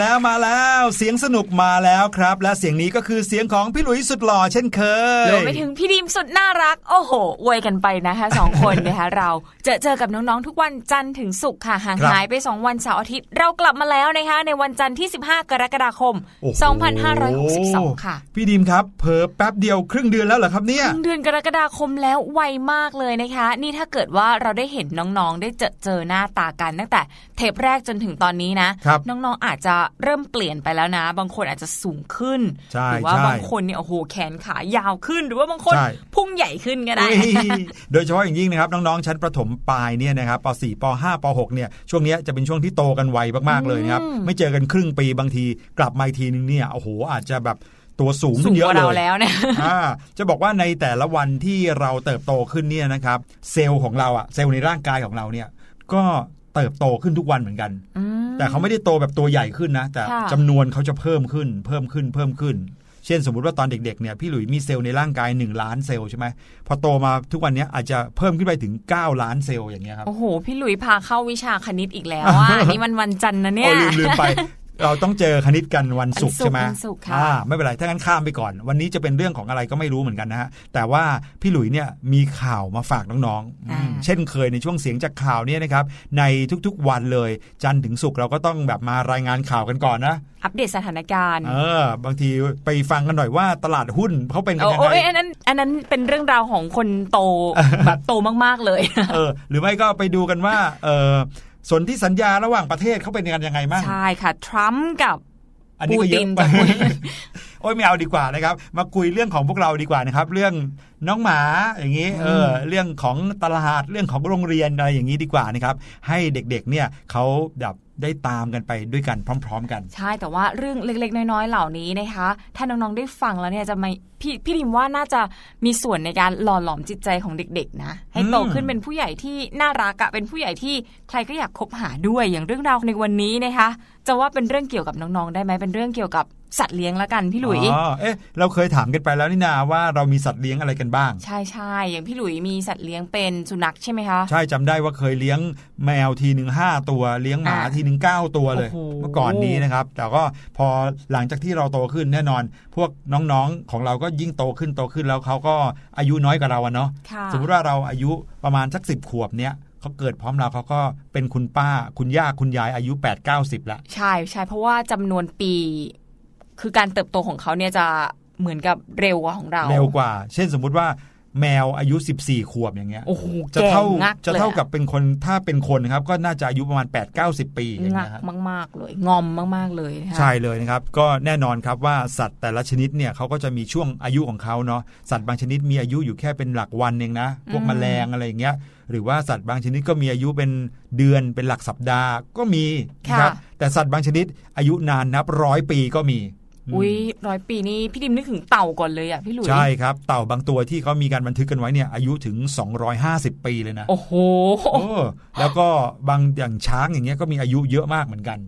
แล้วมาแล้ วเสียงสนุกมาแล้วครับ และเสียงนี้ก็คือเสียงของพี่หลุยสุดหล่อเช่นเคยรวมไปถึงพี่ดิมสุดน่ารัก โอ้โหอวยกันไปนะคะสองคนนะคะเราเจอเจอกับน้องๆทุกวันจันทร์ถึงศุกร์ค่ะห่างหายไป 2 วันเสาร์อาทิตย์เรากลับมาแล้วนะคะในวันจันทร์ที่ 15 กรกฎาคม 2562 ค่ะ พี่ดิมครับเพอแป๊บเดียวครึ่งเดือนแล้วเหรอครับเนี่ยเดือนกรกฎาคมแล้วไวมากเลยนะคะ นี่ถ้าเกิดว่าเราได้เห็นน้องๆ ได้เจอเจอหน้าตากันตั้งแต่เทปแรกจนถึงตอนนี้นะน้องๆอาจจะเริ่มเปลี่ยนไปแล้วนะ บางคนอาจจะสูงขึ้น หรือว่าบางคนเนี่ยโอ้โหแขนขายาวขึ้น หรือว่าบางคนพุ่งใหญ่ขึ้นก็ได้ โดยเฉพาะอย่างยิ่งนะครับน้องๆชั้นประถมปลายเนี่ยนะครับป .4 ป .5 ป .6 เนี่ยช่วงนี้จะเป็นช่วงที่โตกันไวมากๆเลยครับไม่เจอกันครึ่งปีบางทีกลับมาอีกทีนึงเนี่ยโอ้โหอาจจะแบบตัวสูงขึ้นเยอะเลยแล้วเนี่ยจะบอกว่าในแต่ละวันที่เราเติบโตขึ้นเนี่ยนะครับ เซลล์ของเราอะเซลล์ในร่างกายของเราเนี่ยก็ เติบโตขึ้นทุกวันเหมือนกัน แต่เขาไม่ได้โตแบบตัวใหญ่ขึ้นนะ แต่จำนวนเขาจะเพิ่มขึ้น เพิ่มขึ้น เพิ่มขึ้น เช่นสมมติว่าตอนเด็กๆเนี่ยพี่หลุยมีเซลล์ในร่างกาย 1 ล้านเซลล์ใช่ไหมพอโตมาทุกวันนี้อาจจะเพิ่มขึ้นไปถึง 9 ล้านเซลล์อย่างเงี้ยครับ โอ้โห พี่หลุยพาเข้าวิชาคณิตอีกแล้วอะนี่มันวันจันทร์นะเนี่ยลืมลืมไป เราต้องเจอคณิตกันวันศุกร์ใช่ไหมอ่าไม่เป็นไรถ้างั้นข้ามไปก่อน วันนี้จะเป็นเรื่องของอะไรก็ไม่รู้เหมือนกันนะฮะแต่ว่าพี่หลุยเนี่ยมีข่าวมาฝากน้องๆเช่นเคยในช่วงเสียงจากข่าวเนี่ยนะครับในทุกๆวันเลย จันทร์ถึงศุกร์เราก็ต้องแบบมารายงานข่าวกันก่อนนะอัปเดตสถานการณ์เออบางทีไปฟังกันหน่อยว่าตลาดหุ้นเขาเป็นยังไงโอ้ยอันนั้นอันนั้นเป็นเรื่องราวของคนโตแบบโตมากๆเลย เออ หรือไม่ก็ไปดูกันว่าเออ ส่วนที่สัญญาระหว่างประเทศเขาเป็นกันยังไงบ้างใช่ค่ะทรัมป์กับอันนี้ก็เยอะไป โอ้ยไม่เอาดีกว่านะครับ มาคุยเรื่องของพวกเราดีกว่านะครับ เรื่องน้องหมาอย่างนี้เออเรื่องของตลาดเรื่องของโรงเรียนอะไรอย่างนี้ดีกว่านะครับ ให้เด็กๆเนี่ยเขาแบบได้ตามกันไปด้วยกันพร้อม ๆ กัน ใช่แต่ว่าเรื่องเล็กๆ น้อยๆเหล่านี้นะคะ ถ้าน้องๆได้ฟังแล้วเนี่ยจะไม่พี่พี่ดิมว่าน่าจะมีส่วนในการหล่อหลอมจิตใจของเด็กๆนะ ให้โตขึ้นเป็นผู้ใหญ่ที่น่ารักอะเป็นผู้ใหญ่ที่ใครก็อยากคบหาด้วยอย่างเรื่องราวในวันนี้นะคะ จะว่าเป็นเรื่องเกี่ยวกับน้องๆ ได้ไหมเป็นเรื่องเกี่ยวกับ สัตว์เลี้ยงแล้วกันพี่หลุยอ๋อเอ๊ะเราเคยถามกันไปแล้วนี่นาว่าเรามีสัตว์เลี้ยงอะไรกันบ้าง ใช่ใช่อย่างพี่หลุยมีสัตว์เลี้ยงเป็นสุนัขใช่ไหมคะใช่จำได้ว่าเคยเลี้ยงแมวทีหนึ่งห้าตัวเลี้ยงหมาทีหนึ่งเก้าตัวเลย เมื่อก่อนนี้นะครับ แต่ก็พอหลังจากที่เราโตขึ้นแน่นอน พวกน้องๆของเราก็ยิ่งโตขึ้นโตขึ้นแล้วเขาก็อายุน้อยกว่าเราเนาะสมมติว่าเราอายุประมาณสักสิบขวบเนี้ยเขาเกิดพร้อมเราเขาก็เป็นคุณป้าคุณย่าคุณยายอายุ 8 9 0ละใช่ใช่เพราะว่าจำนวนปี คือการเติบโตของเขาเนี่ยจะเหมือนกับเร็วกว่าของเรา เร็วกว่า เช่นสมมุติว่าแมวอายุ 14 ขวบอย่างเงี้ยจะเท่า จะเท่ากับเป็นคน ถ้าเป็นคนครับ ก็น่าจะอายุประมาณ 8 9 0 ปีอย่างเงี้ยครับมากๆเลย งอมมาก ๆ เลย ใช่เลยนะครับ ก็แน่นอนครับว่าสัตว์แต่ละชนิดเนี่ยเขาก็จะมีช่วงอายุของเขาเนาะ สัตว์บางชนิดมีอายุอยู่แค่เป็นหลักวันเองนะ พวกแมลงอะไรอย่างเงี้ย หรือว่าสัตว์บางชนิดก็มีอายุเป็นเดือนเป็นหลักสัปดาห์ก็มีนะครับ แต่สัตว์บางชนิดอายุนานนับร้อยปีก็มี อุ้ยร้อยปีนี้พี่ดิมนึกถึงเต่าก่อนเลยอะพี่หลุยใช่ครับเต่าบางตัวที่เขามีการบันทึกกันไว้เนี่ยอายุถึง 250 ปีเลยนะ โอ้โหแล้วก็บางอย่างช้างอย่างเงี้ยก็มีอายุเยอะมากเหมือนกัน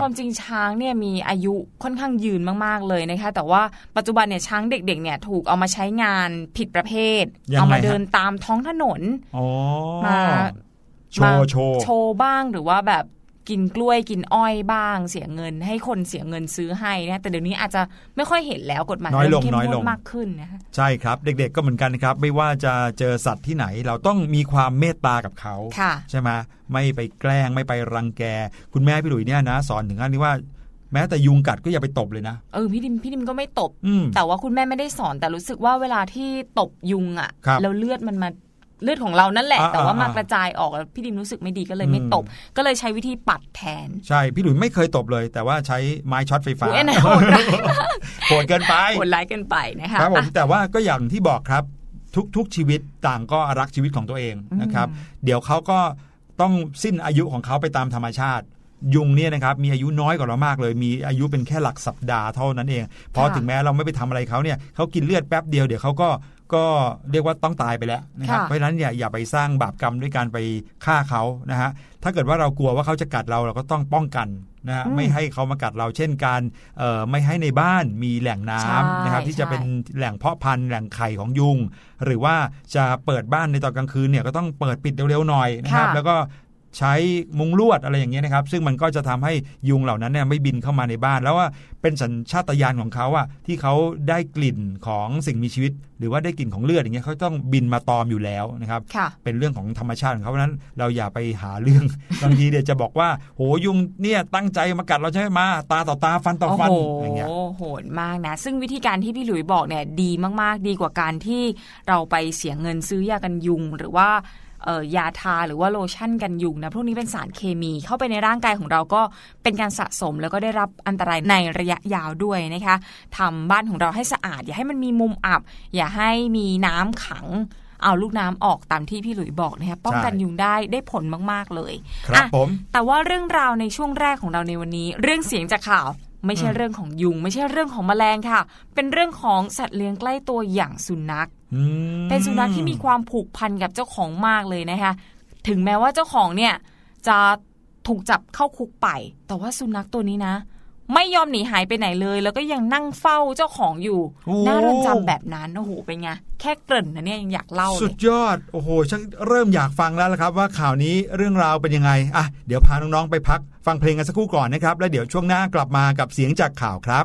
ความจริงช้างเนี่ยมีอายุค่อนข้างยืนมากๆเลยนะคะ แต่ว่าปัจจุบันเนี่ยช้างเด็กๆเนี่ยถูกเอามาใช้งานผิดประเภท เอามาเดินตามท้องถนนมาโชว์โชว์โชว์บ้างหรือว่าแบบ กินกล้วยกินอ้อยบ้าง เสียเงิน ให้คนเสียเงินซื้อให้นะแต่เดี๋ยวนี้อาจจะไม่ค่อยเห็นแล้วกฎหมายน้อยลงน้อยลงมากขึ้นนะใช่ครับ เด็กๆก็เหมือนกันครับ ไม่ว่าจะเจอสัตว์ที่ไหน เราต้องมีความเมตตากับเขาใช่ไหมไม่ไปแกล้งไม่ไปรังแก คุณแม่พี่หลุยเนี่ยนะ สอนถึงขั้นที่ว่าแม้แต่ยุงกัดก็อย่าไปตบเลยนะเออพี่ดิมพี่ดิมก็ไม่ตบ แต่ว่าคุณแม่ไม่ได้สอนแต่รู้สึกว่าเวลาที่ตบยุงอะแล้วเลือดมันมา เลือดของเรานั่นแหละ แต่ว่ามากระจายออกแล้วพี่ดิมรู้สึกไม่ดีก็เลยไม่ตบ ก็เลยใช้วิธีปัดแทน ใช่พี่หลุยไม่เคยตบเลย แต่ว่าใช้ไม้ช็อตไฟฟ้าโหดเกินไปโหดร้ายเกินไปนะคะครับผมแต่ว่าก็อย่างที่บอกครับทุกๆชีวิตต่างก็รักชีวิตของตัวเองนะครับ เดี๋ยวเขาก็ต้องสิ้นอายุของเขาไปตามธรรมชาติ ยุงเนี่ยนะครับมีอายุน้อยกว่าเรามากเลย มีอายุเป็นแค่หลักสัปดาห์เท่านั้นเองพอถึงแม้เราไม่ไปทำอะไรเขาเนี่ยเขากินเลือดแป๊บเดียวเดี๋ยวเขาก็ ก็เรียกว่าต้องตายไปแล้วนะครับเพราะฉะนั้นอย่าอย่าไปสร้างบาปกรรมด้วยการไปฆ่าเขานะฮะถ้าเกิดว่าเรากลัวว่าเขาจะกัดเราเราก็ต้องป้องกันนะฮะไม่ให้เขามากัดเราเช่นการไม่ให้ในบ้านมีแหล่งน้ำนะครับที่จะเป็นแหล่งเพาะพันธุ์แหล่งไข่ของยุง หรือว่าจะเปิดบ้านในตอนกลางคืนเนี่ยก็ต้องเปิดปิดเร็วๆหน่อยนะครับแล้วก็ ใช้มุงลวดอะไรอย่างเงี้ยนะครับ ซึ่งมันก็จะทำให้ยุงเหล่านั้นเนี่ยไม่บินเข้ามาในบ้าน แล้วว่าเป็นสัญชาตญาณของเขาอะที่เขาได้กลิ่นของสิ่งมีชีวิต หรือว่าได้กลิ่นของเลือดอย่างเงี้ยเขาต้องบินมาตอมอยู่แล้วนะครับค่ะเป็นเรื่องของธรรมชาติของเขาเพราะฉะนั้นเราอย่าไปหาเรื่องบางทีเดี๋ยวจะบอกว่า โหยุงเนี่ยตั้งใจมากัดเราใช่ไหมมาตาต่อตาฟันต่อฟันโอ้อย่างโหเงี้ยโหดมากนะ ซึ่งวิธีการที่พี่หลุยบอกเนี่ยดีมากๆ ดีกว่าการที่เราไปเสียเงินซื้อยากันยุงหรือว่าเอ่อ ยาทาหรือว่าโลชั่นกันยุงนะพวกนี้เป็นสารเคมีเข้าไปในร่างกายของเราก็เป็นการสะสมแล้วก็ได้รับอันตรายในระยะยาวด้วยนะคะทำบ้านของเราให้สะอาด อย่าให้มันมีมุมอับ อย่าให้มีน้ำขังเอาลูกน้ำออกตามที่พี่หลุยบอกนะคะป้องกันใช่ยุงได้ได้ผลมาก ๆ เลย ครับอะผม แต่ว่าเรื่องราวในช่วงแรกของเราในวันนี้ เรื่องเสียงจากข่าว ไม่ใช่อืมเรื่องของยุง ไม่ใช่เรื่องของแมลงค่ะ เป็นเรื่องของสัตว์เลี้ยงใกล้ตัวอย่างสุนัขอืม เป็นสุนัขที่มีความผูกพันกับเจ้าของมากเลยนะคะ ถึงแม้ว่าเจ้าของเนี่ย จะถูกจับเข้าคุกไป แต่ว่าสุนัขตัวนี้นะ ไม่ยอมหนีหายไปไหนเลย แล้วก็ยังนั่งเฝ้าเจ้าของอยู่โอ้หน้าเรือนจำแบบนั้นโอ้โหเป็นไงแค่เกริ่นนะเนี่ยยังอยากเล่าเลสุดยยอดโอ้โหชักเริ่มอยากฟังแล้วละครับ ว่าข่าวนี้เรื่องราวเป็นยังไงอะเดี๋ยวพาน้องๆไปพักฟังเพลงกันสักครู่ก่อนนะครับ แล้วเดี๋ยวช่วงหน้ากลับมากับเสียงจากข่าวครับ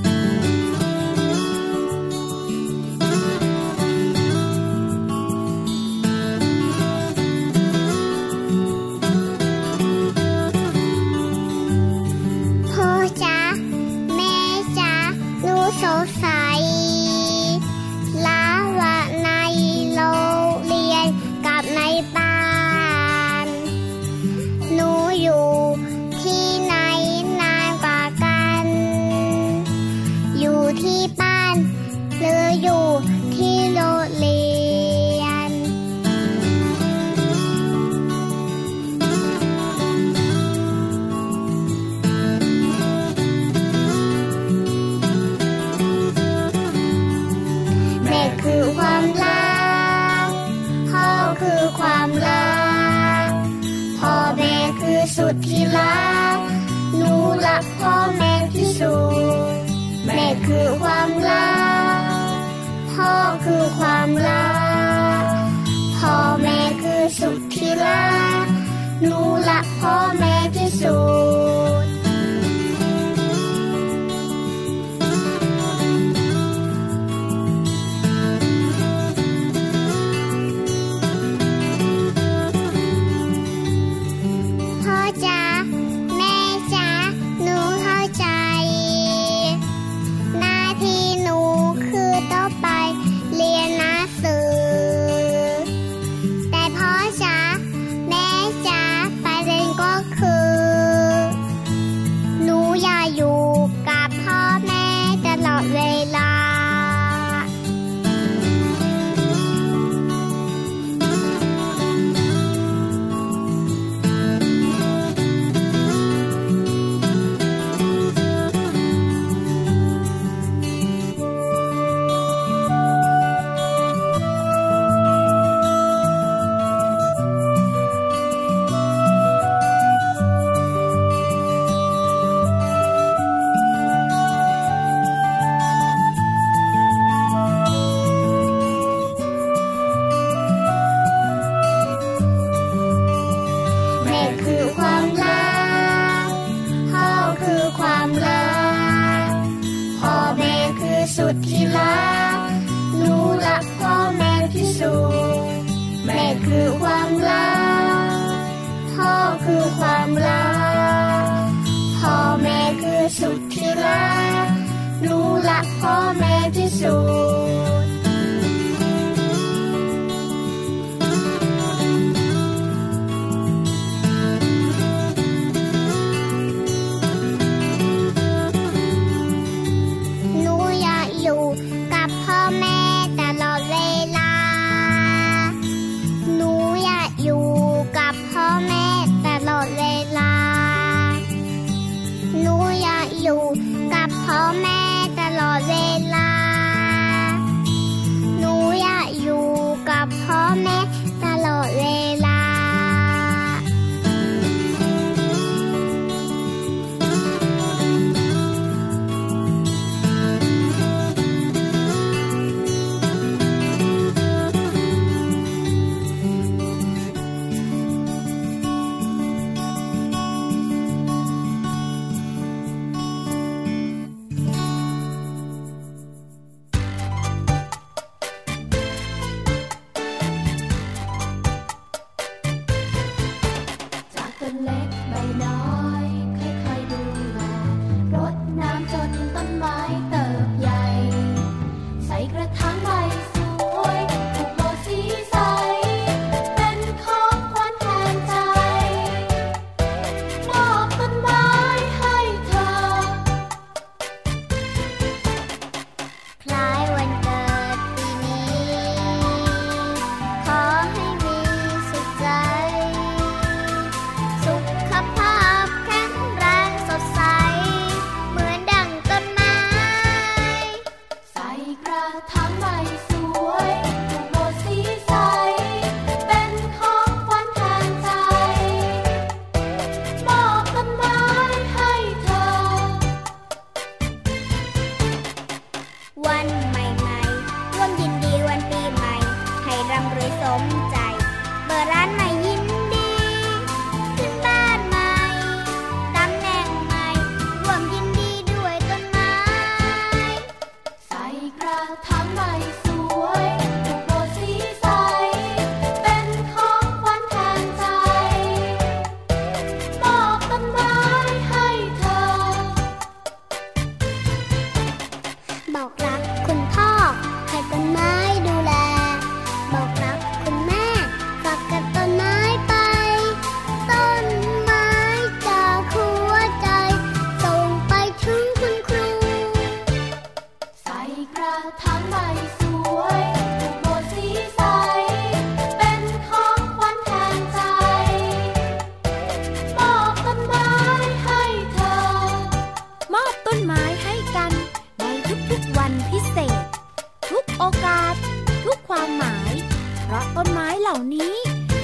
านี้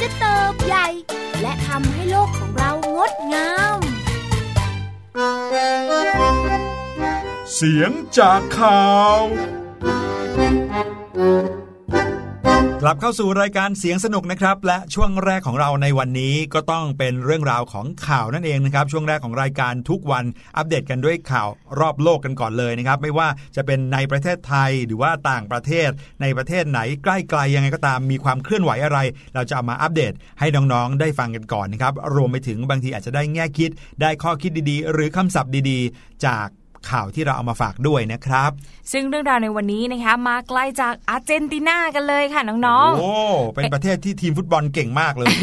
จะเติบใหญ่ และทำให้โลกของเรางดงาม เสียงจากข่าว กลับเข้าสู่รายการเสียงสนุกนะครับ และช่วงแรกของเราในวันนี้ก็ต้องเป็นเรื่องราวของข่าวนั่นเองนะครับ ช่วงแรกของรายการทุกวันอัปเดตกันด้วยข่าวรอบโลกกันก่อนเลยนะครับ ไม่ว่าจะเป็นในประเทศไทยหรือว่าต่างประเทศ ในประเทศไหนใกล้ไกลยังไงก็ตามมีความเคลื่อนไหวอะไร เราจะเอามาอัปเดตให้น้องๆได้ฟังกันก่อนนะครับรวมไปถึงบางทีอาจจะได้แง่คิด ได้ข้อคิดดีๆ หรือคำศัพท์ดีๆ จาก ข่าวที่เราเอามาฝากด้วยนะครับ ซึ่งเรื่องราวในวันนี้นะคะมาไกลจากอาร์เจนตินากันเลยค่ะน้องๆโอ้เป็นประเทศที่ทีมฟุตบอลเก่งมากเลย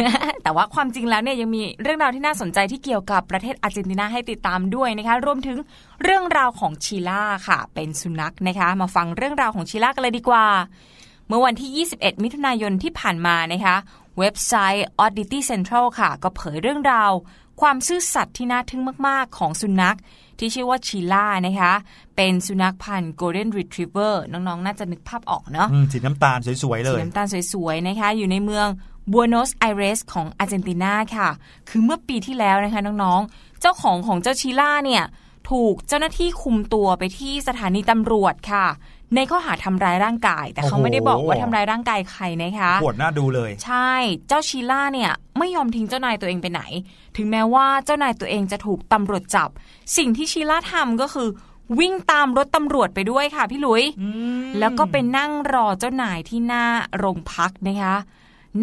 แต่ว่าความจริงแล้วเนี่ยยังมีเรื่องราวที่น่าสนใจที่เกี่ยวกับประเทศอาร์เจนตินาให้ติดตามด้วยนะคะรวมถึงเรื่องราวของชิล่าค่ะ เป็นสุนัขนะคะ มาฟังเรื่องราวของชิล่ากันเลยดีกว่า เมื่อวันที่ 21 มิถุนายนที่ผ่านมานะคะเว็บไซต์ Audity Central ค่ะ ก็เผยเรื่องราว ความซื่อสัตย์ที่น่าทึ่งมาก ๆ ของสุนัข ที่ชื่อว่าชิล่านะคะ เป็นสุนัขพันธุ์ Golden Retriever น้องๆ น่าจะนึกภาพออกเนาะสีน้ำตาลสวยๆ เลยสีน้ำตาลสวยๆ นะคะ อยู่ในเมืองบัวโนสไอเรสของอาร์เจนตินาค่ะ คือเมื่อปีที่แล้วนะคะน้องๆ เจ้าของของเจ้าชิล่าเนี่ย ถูกเจ้าหน้าที่คุมตัวไปที่สถานีตำรวจค่ะ ในข้อหาทำร้ายร่างกาย แต่เขาไม่ได้บอกว่าทำร้ายร่างกายใครนะคะปวดหน้าดูเลย ใช่เจ้าชีล่าเนี่ยไม่ยอมทิ้งเจ้านายตัวเองไปไหน ถึงแม้ว่าเจ้านายตัวเองจะถูกตำรวจจับ สิ่งที่ชีล่าทำก็คือวิ่งตามรถตำรวจไปด้วยค่ะพี่ลุย แล้วก็เป็นนั่งรอเจ้านายที่หน้าโรงพักนะคะ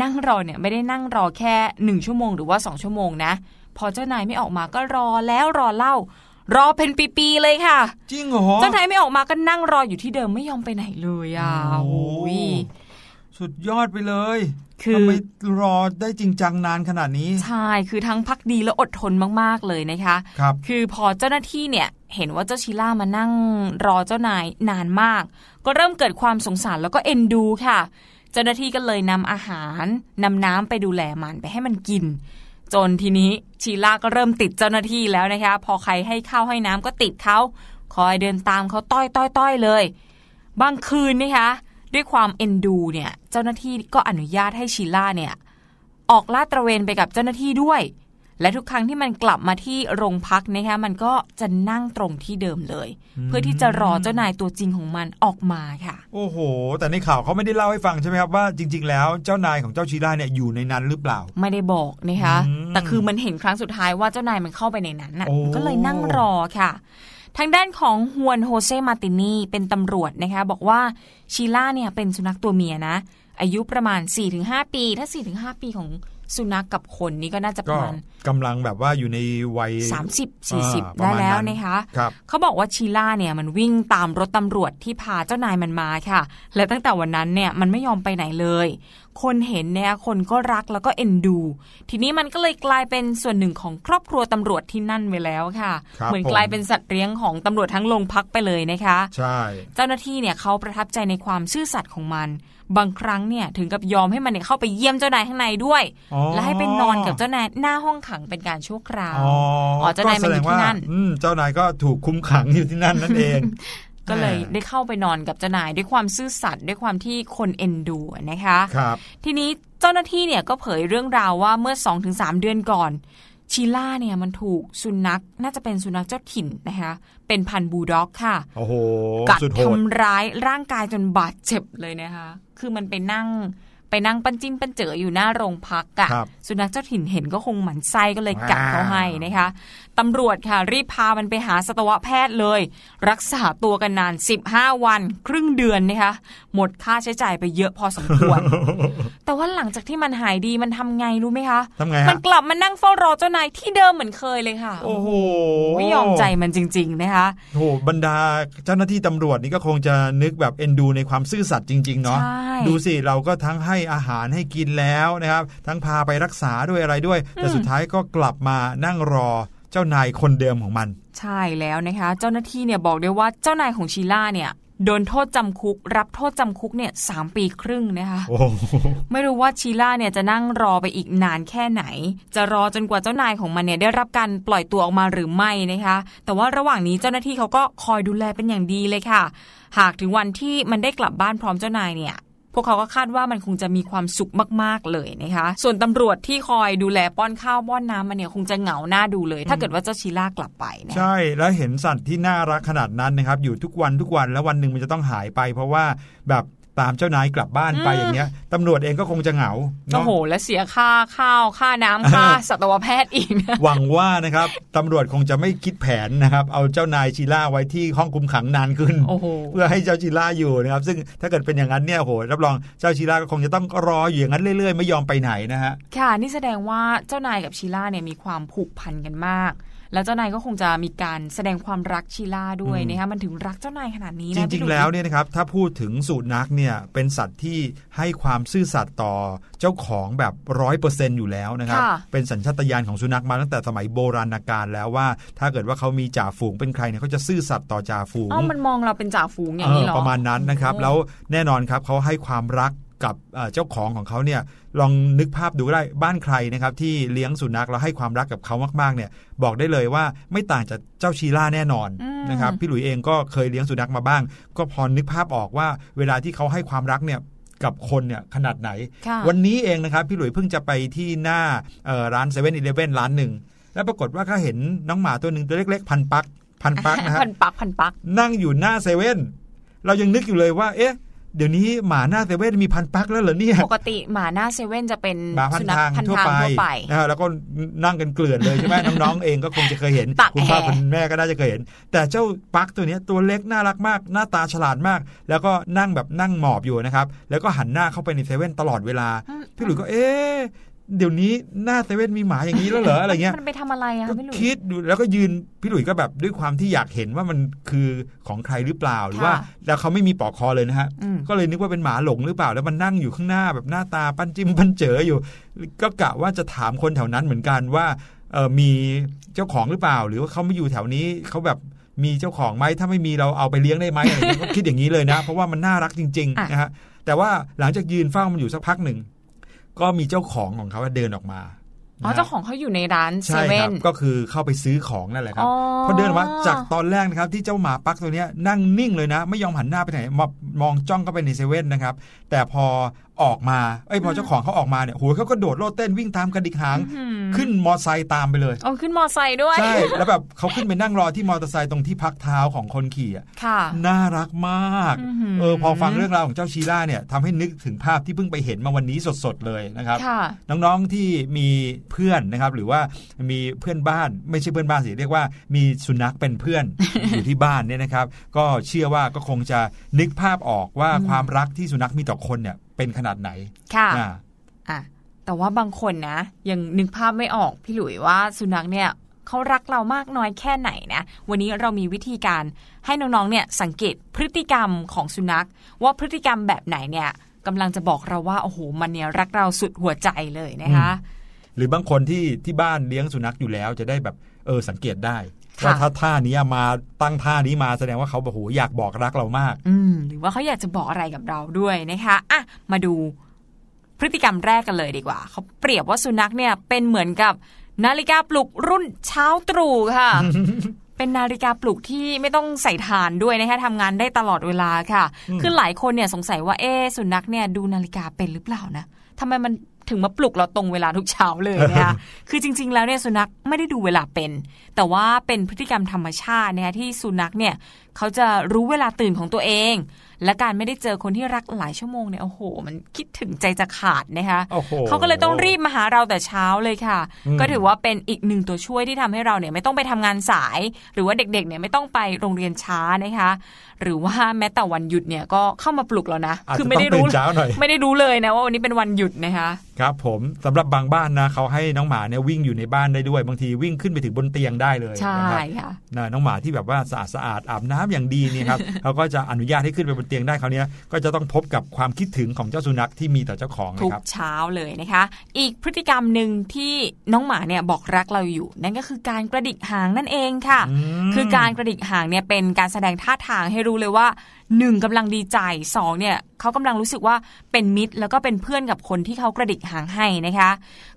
นั่งรอเนี่ยไม่ได้นั่งรอแค่หนึ่งชั่วโมงหรือว่าสองชั่วโมงนะ พอเจ้านายไม่ออกมาก็รอแล้วรอเล่า รอเป็นปีๆเลยค่ะ จริงเหรอเจ้านายไม่ออกมาก็นั่งรออยู่ที่เดิมไม่ยอมไปไหนเลยอะโอ้ยสุดยอดไปเลยคือทำไมรอได้จริงจังนานขนาดนี้ ใช่ คือทั้งพักดีและอดทนมากๆเลยนะคะครับคือพอเจ้าหน้าที่เนี่ยเห็นว่าเจ้าชิล่ามานั่งรอเจ้านายนานมาก ก็เริ่มเกิดความสงสารแล้วก็เอ็นดูค่ะ เจ้าหน้าที่ก็เลยนำอาหารนำน้ำไปดูแลมันไปให้มันกิน จนทีนี้ชีล่าก็เริ่มติดเจ้าหน้าที่แล้วนะคะ พอใครให้ข้าวให้น้ำก็ติดเขาคอยเดินตามเขาต้อยต้อยต้อยเลย บางคืนนะคะ ด้วยความเอ็นดูเนี่ยเจ้าหน้าที่ก็อนุญาตให้ชีล่าเนี่ยออกลาดตระเวนไปกับเจ้าหน้าที่ด้วย และทุกครั้งที่มันกลับมาที่โรงพักนะคะมันก็จะนั่งตรงที่เดิมเลย เพื่อที่จะรอเจ้านายตัวจริงของมันออกมาค่ะ โอ้โห แต่ในข่าวเขาไม่ได้เล่าให้ฟังใช่ไหมครับว่าจริง ๆ แล้วเจ้านายของเจ้าชีล่าเนี่ยอยู่ในนั้นหรือเปล่า ไม่ได้บอกนะคะแต่คือมันเห็นครั้งสุดท้ายว่าเจ้านายมันเข้าไปในนั้นน่ะก็เลยนั่งรอค่ะทางด้านของฮวนโฮเซมาตินีเป็นตำรวจนะคะ บอกว่าชีล่าเนี่ยเป็นสุนัขตัวเมียนะ อายุประมาณ 4-5 ปี ถ้า 4-5 ปีของสุนัขกกับคนนี่ก็น่าจะประมาณ กำลังแบบว่าอยู่ในวัย 30อ่า40ประได้มาณแล้วนั้นนะคะครับเขาบอกว่าชีล่าเนี่ยมันวิ่งตามรถตำรวจที่พาเจ้านายมันมาค่ะ และตั้งแต่วันนั้นเนี่ยมันไม่ยอมไปไหนเลย คนเห็นเนี่ยคนก็รักแล้วก็เอ็นดู ทีนี้มันก็เลยกลายเป็นส่วนหนึ่งของครอบครัวตำรวจที่นั่นไปแล้วค่ะครับเหมือนผมกลายเป็นสัตว์เลี้ยงของตำรวจทั้งโรงพักไปเลยนะคะ ใช่ เจ้าหน้าที่เนี่ยเขาประทับใจในความซื่อสัตย์ของมันบางครั้งเนี่ยถึงกับยอมให้มันเนี่ยเข้าไปเยี่ยมเจ้านายข้างในด้วยอ๋อและให้ไปนอนกับเจ้านายหน้าห้องขังเป็นการชั่วคราวอ๋ออ๋อเจ้านายมันอยู่ที่นั่นก็แสดงว่าอืมเจ้านายก็ถูกคุมขังอยู่ที่นั่นนั่นเองก็เลยแหมได้เข้าไปนอนกับเจ้านายด้วยความซื่อสัตย์ด้วยความที่คนเอ็นดูนะคะครับทีนี้เจ้าหน้าที่เนี่ยก็เผยเรื่องราวว่าเมื่อ 2-3 เดือนก่อนชีล่าเนี่ยมันถูกสุนัขน่าจะเป็นสุนัขเจ้าถิ่นนะคะเป็นพันธุ์บูลด็อกค่ะโอ้โหกัดสุดโหดทำร้ายร่างกายจนบาดเจ็บเลยนะคะ คือมันไปนั่ง ไปนั่งปันจิ้มปันเจออยู่หน้าโรงพักอะครับสุนัขเจ้าถิ่นเห็นก็คงหมันไส้ก็เลยกัดเขาให้นะคะตำรวจค่ะรีบพามันไปหาสัตวแพทย์เลย รักษาตัวกันนาน 15 วัน ครึ่งเดือนนะคะหมดค่าใช้จ่ายไปเยอะพอสมควร แต่ว่าหลังจากที่มันหายดีมันทำไงรู้ไหมคะทำไงมันฮะกลับมานั่งเฝ้ารอเจ้านายที่เดิมเหมือนเคยเลยค่ะ โอ้โหไม่ยอมใจมันจริง ๆ นะคะโอ้โหบรรดาเจ้าหน้าที่ตำรวจนี่ก็คงจะนึกแบบเอ็นดูในความซื่อสัตย์จริง ๆ เนาะใช่ดูสิเราก็ทั้งให้อาหารให้กินแล้วนะครับ ทั้งพาไปรักษาด้วยอะไรด้วย แต่สุดท้ายก็กลับมานั่งรอ เจ้านายคนเดิมของมัน ใช่แล้วนะคะ เจ้าหน้าที่เนี่ยบอกด้วยว่าเจ้านายของชีล่าเนี่ยโดนโทษจำคุก รับโทษจำคุกเนี่ยสามปีครึ่งนะคะโอ้โหไม่รู้ว่าชีล่าเนี่ยจะนั่งรอไปอีกนานแค่ไหน จะรอจนกว่าเจ้านายของมันเนี่ยได้รับการปล่อยตัวออกมาหรือไม่นะคะ แต่ว่าระหว่างนี้เจ้าหน้าที่เขาก็คอยดูแลเป็นอย่างดีเลยค่ะ หากถึงวันที่มันได้กลับบ้านพร้อมเจ้านายเนี่ย พวกเขาก็คาดว่ามันคงจะมีความสุขมากๆเลยนะคะ ส่วนตำรวจที่คอยดูแลป้อนข้าวป้อนน้ำมันเนี่ยคงจะเหงาหน้าดูเลย ถ้าเกิดว่าเจ้าชีล่ากลับไปนะใช่แล้วเห็นสัตว์ที่น่ารักขนาดนั้นนะครับอยู่ทุกวันทุกวันแล้ววันหนึ่งมันจะต้องหายไป เพราะว่าแบบ ตามเจ้านายกลับบ้านไปอย่างเงี้ยตำรวจเองก็คงจะเหงาโอ้เนาะโห และเสียค่าข้าวค่าน้ำค่าสัตวแพทย์อีกนะหวังว่านะครับตำรวจคงจะไม่คิดแผนนะครับ เอาเจ้านายชีล่าไว้ที่ห้องคุมขังนานขึ้นโอ้โหเพื่อให้เจ้าชีล่าอยู่นะครับ ซึ่งถ้าเกิดเป็นอย่างนั้นเนี่ยโหรับรองเจ้าชีล่าก็คงจะต้องรออยู่อย่างนั้นเรื่อยๆ ไม่ยอมไปไหนนะฮะค่ะนี่แสดงว่าเจ้านายกับชีล่าเนี่ยมีความผูกพันกันมาก แล้วเจ้านายก็คงจะมีการแสดงความรักชีล่าด้วยอืมนะคะมันถึงรักเจ้านายขนาดนี้จนะริพี่งหๆลุยแล้วเนี่ยนะครับถ้าพูดถึงสุนัขเนี่ยเป็นสัตว์ที่ให้ความซื่อสัตย์ต่อเจ้าของแบบร้อยเปอร์เซนอยู่แล้วนะครับค่ะเป็นสัญชาตญาณของสุนัขมาตั้งแต่สมัยโบราณกาลแล้วว่า ถ้าเกิดว่าเขามีจ่าฝูงเป็นใครเนี่ยเขาจะซื่อสัตย์ต่อจ่าฝูงเอ้ามันมองเราเป็นจ่าฝูงอย่างนี้เหรอเออประมาณนั้นนะครับโอ้แล้วแน่นอนครับเขาให้ความรัก กับเอ่อเจ้าของของเขาเนี่ยลองนึกภาพดูก็ได้บ้านใครนะครับที่เลี้ยงสุนัขแล้วให้ความรักกับเขามากๆเนี่ยบอกได้เลยว่าไม่ต่างจากเจ้าชีล่าแน่นอนอืมนะครับพี่หลุยเองก็เคยเลี้ยงสุนัขมาบ้าง ก็พอนึกภาพออกว่าเวลาที่เขาให้ความรักเนี่ยกับคนเนี่ยขนาดไหนค่ะวันนี้เองนะครับพี่หลุยเพิ่งจะไปที่หน้าเอ่อร้านเซเว่นอีเลฟเว่นร้านหนึ่งแล้วปรากฏว่าก็เห็นน้องหมาตัวหนึ่งตัวเล็ก ๆ พันธุ์ปั๊กพันธุ์ปั๊กนะฮะพันธุ์ปั๊กพันธุ์ปั๊กนั่งอยู่หน้าเซเว่นเรายังนึกอยู่เลยว่า เอ๊ะ เดี๋ยวนี้หมาหน้าเซเว่นมีพันธุ์ปั๊กแล้วเหรอเนี่ยปกติหมาหน้าเซเว่นจะเป็นหมาพันธุ์สุนัขทางพันธุ์ทั่วทางไปทั่วไปนะฮะแล้วก็นั่งกันเกลื่อนเลยใช่ไหมน้องๆเองก็คงจะเคยเห็นตากคุณพ่อแอร์คุณแม่ก็น่าจะเคยเห็น แต่เจ้าปักตัวเนี้ยตัวเล็กน่ารักมาก หน้าตาฉลาดมาก แล้วก็นั่งแบบนั่งหมอบอยู่นะครับแล้วก็หันหน้าเข้าไปในเซเว่นตลอดเวลาอืมพี่หลุยก็เอ๊ะ เดี๋ยวนี้หน้าเซเว่นมีหมาอย่างนี้แล้วเหรออะไรเงี้ยมันไปทำอะไรอะก็พี่หลุยคิดดูแล้วก็ยืนพี่หลุยก็แบบด้วยความที่อยากเห็นว่ามันคือของใครหรือเปล่าหรือว่าค่ะแล้วเขาไม่มีปลอกคอเลยนะฮะอืมก็เลยนึกว่าเป็นหมาหลงหรือเปล่า แล้วมันนั่งอยู่ข้างหน้าแบบหน้าตาปั้นจิ้มปั้นเจออยู่ ก็กะว่าจะถามคนแถวนั้นเหมือนกันว่าเออมีเจ้าของหรือเปล่า หรือว่าเขาไม่อยู่แถวนี้เขาแบบมีเจ้าของไหมถ้าไม่มีเราเอาไปเลี้ยงได้ไหมอะไรอย่างเงี้ยก็คิดอย่างนี้เลยนะ เพราะว่ามันน่ารักจริงอะๆนะฮะแต่ว่าหลังจากยืนเฝ้ามันอยู่สักพักหนึ่ง ก็มีเจ้าของของเขาเดินออกมาอ๋อนะฮะเจ้าของเขาอยู่ในร้านเซใช่คเว่รันบก็คือเข้าไปซื้อของนั่นแหละครับอ๋อพอเดินออกมาจากตอนแรกนะครับที่เจ้าหมาปักตัวเนี้ยนั่งนิ่งเลยนะ ไม่ยอมหันหน้าไปไหนมามองจ้องเข้าไปในเซเว่นนะครับ แต่พอออกมาเอ้ยพอเจ้าของเขาออกมาเนี่ยโหเขาก็โดดโลดเต้นวิ่งตามกระดิกหางอืมขึ้นมอไซค์ตามไปเลยเอาขึ้นมอไซค์ด้วยใช่แล้วแบบเขาขึ้นไปนั่งรอที่มอเตอร์ไซค์ตรงที่พักเท้าของคนขี่อะค่ะน่ารักมากอื้อหือเออพอฟังเรื่องราวของเจ้าชีล่าเนี่ยทำให้นึกถึงภาพที่เพิ่งไปเห็นมาวันนี้สดๆเลยนะครับค่ะน้องๆที่มีเพื่อนนะครับหรือว่ามีเพื่อนบ้านไม่ใช่เพื่อนบ้านสิเรียกว่ามีสุนัขเป็นเพื่อนอยู่ที่บ้านเนี่ยนะครับ ก็เชื่อว่าก็คงจะนึกภาพออกว่าอืมความรักที่สุนัขมีต่อคนเนี่ย เป็นขนาดไหน ค่ะอ่าอะแต่ว่าบางคนนะ ยังนึกภาพไม่ออกพี่หลุยว่าสุนัขเนี่ยเขารักเรามากน้อยแค่ไหนนะ วันนี้เรามีวิธีการให้น้องๆเนี่ยสังเกตพฤติกรรมของสุนัข ว่าพฤติกรรมแบบไหนเนี่ยกำลังจะบอกเราว่าโอ้โหมันเนี่ยรักเราสุดหัวใจเลยนะคะ หรือบางคนที่ที่บ้านเลี้ยงสุนัขอยู่แล้วจะได้แบบเออสังเกตได้ค่ะ ว่าถ้าท่านี้มาตั้งท่านี้มาแสดงว่าเขาแบบโหอยากบอกรักเรามาก อืมหรือว่าเขาอยากจะบอกอะไรกับเราด้วยนะคะอะมาดูพฤติกรรมแรกกันเลยดีกว่า เขาเปรียบว่าสุนัขเนี่ยเป็นเหมือนกับนาฬิกาปลุกรุ่นเช้าตรู่ค่ะ เป็นนาฬิกาปลุกที่ไม่ต้องใส่ฐานด้วยนะคะทำงานได้ตลอดเวลาค่ะ คือหลายคนเนี่ยสงสัยว่าเอ๊ะสุนัขเนี่ยดูนาฬิกาเป็นหรือเปล่านะทำไมมัน ถึงมาปลุกเราตรงเวลาทุกเช้าเลยนะคะคือจริง ๆ แล้วเนี่ยสุนัขไม่ได้ดูเวลาเป็น แต่ว่าเป็นพฤติกรรมธรรมชาตินะคะที่สุนัขเนี่ยเขาจะรู้เวลาตื่นของตัวเอง และการไม่ได้เจอคนที่รักหลายชั่วโมงเนี่ยโอ้โห มันคิดถึงใจจะขาดนะคะโอ้โหเขาก็เลยต้องรีบมาหาเราแต่เช้าเลยค่ะอืมก็ถือว่าเป็นอีกหนึ่งตัวช่วยที่ทำให้เราเนี่ยไม่ต้องไปทำงานสาย หรือว่าเด็กๆเนี่ยไม่ต้องไปโรงเรียนช้านะคะ หรือว่าแม้แต่วันหยุดเนี่ยก็เข้ามาปลุกเรานะอาจคืจะไม่ต้องได้ตื่รู้นเช้าหน่อยไม่ได้รู้เลยนะว่าวันนี้เป็นวันหยุดนะคะครับผมสำหรับบางบ้านนะเขาให้น้องหมาเนี่ยวิ่งอยู่ในบ้านได้ด้วยบางทีวิ่งขึ้นไปถึงบนเตียงได้เลยใช่นะครับค่ะนะน้องหมาที่แบบว่าสะอาดสะอาดอาบน้ำอย่างดีเนี่ยครับเขาก็จะอนุญาตให้ขึ้นไปบนเตียงได้เขาวเนี้ยก็จะต้องพบกับความคิดถึงของเจ้าสุนัขที่มีต่อเจ้าของทุนะกครับเช้าเลยนะคะ อีกพฤติกรรมหนึ่งที่น้องหมาเนี่ยบอกรักเราอยู่ นั่นก็คือการกระดิกหางนั่นเองค่ะอืมคือการกระดิกหางเนี่ยเป็นการแสดงท่าทางให้รู้เลยว่าหนึ่งกำลังดีใจสองเนี่ยเขากำลังรู้สึกว่าเป็นมิตร แล้วก็เป็นเพื่อนกับคนที่เขากระดิกหางให้นะคะ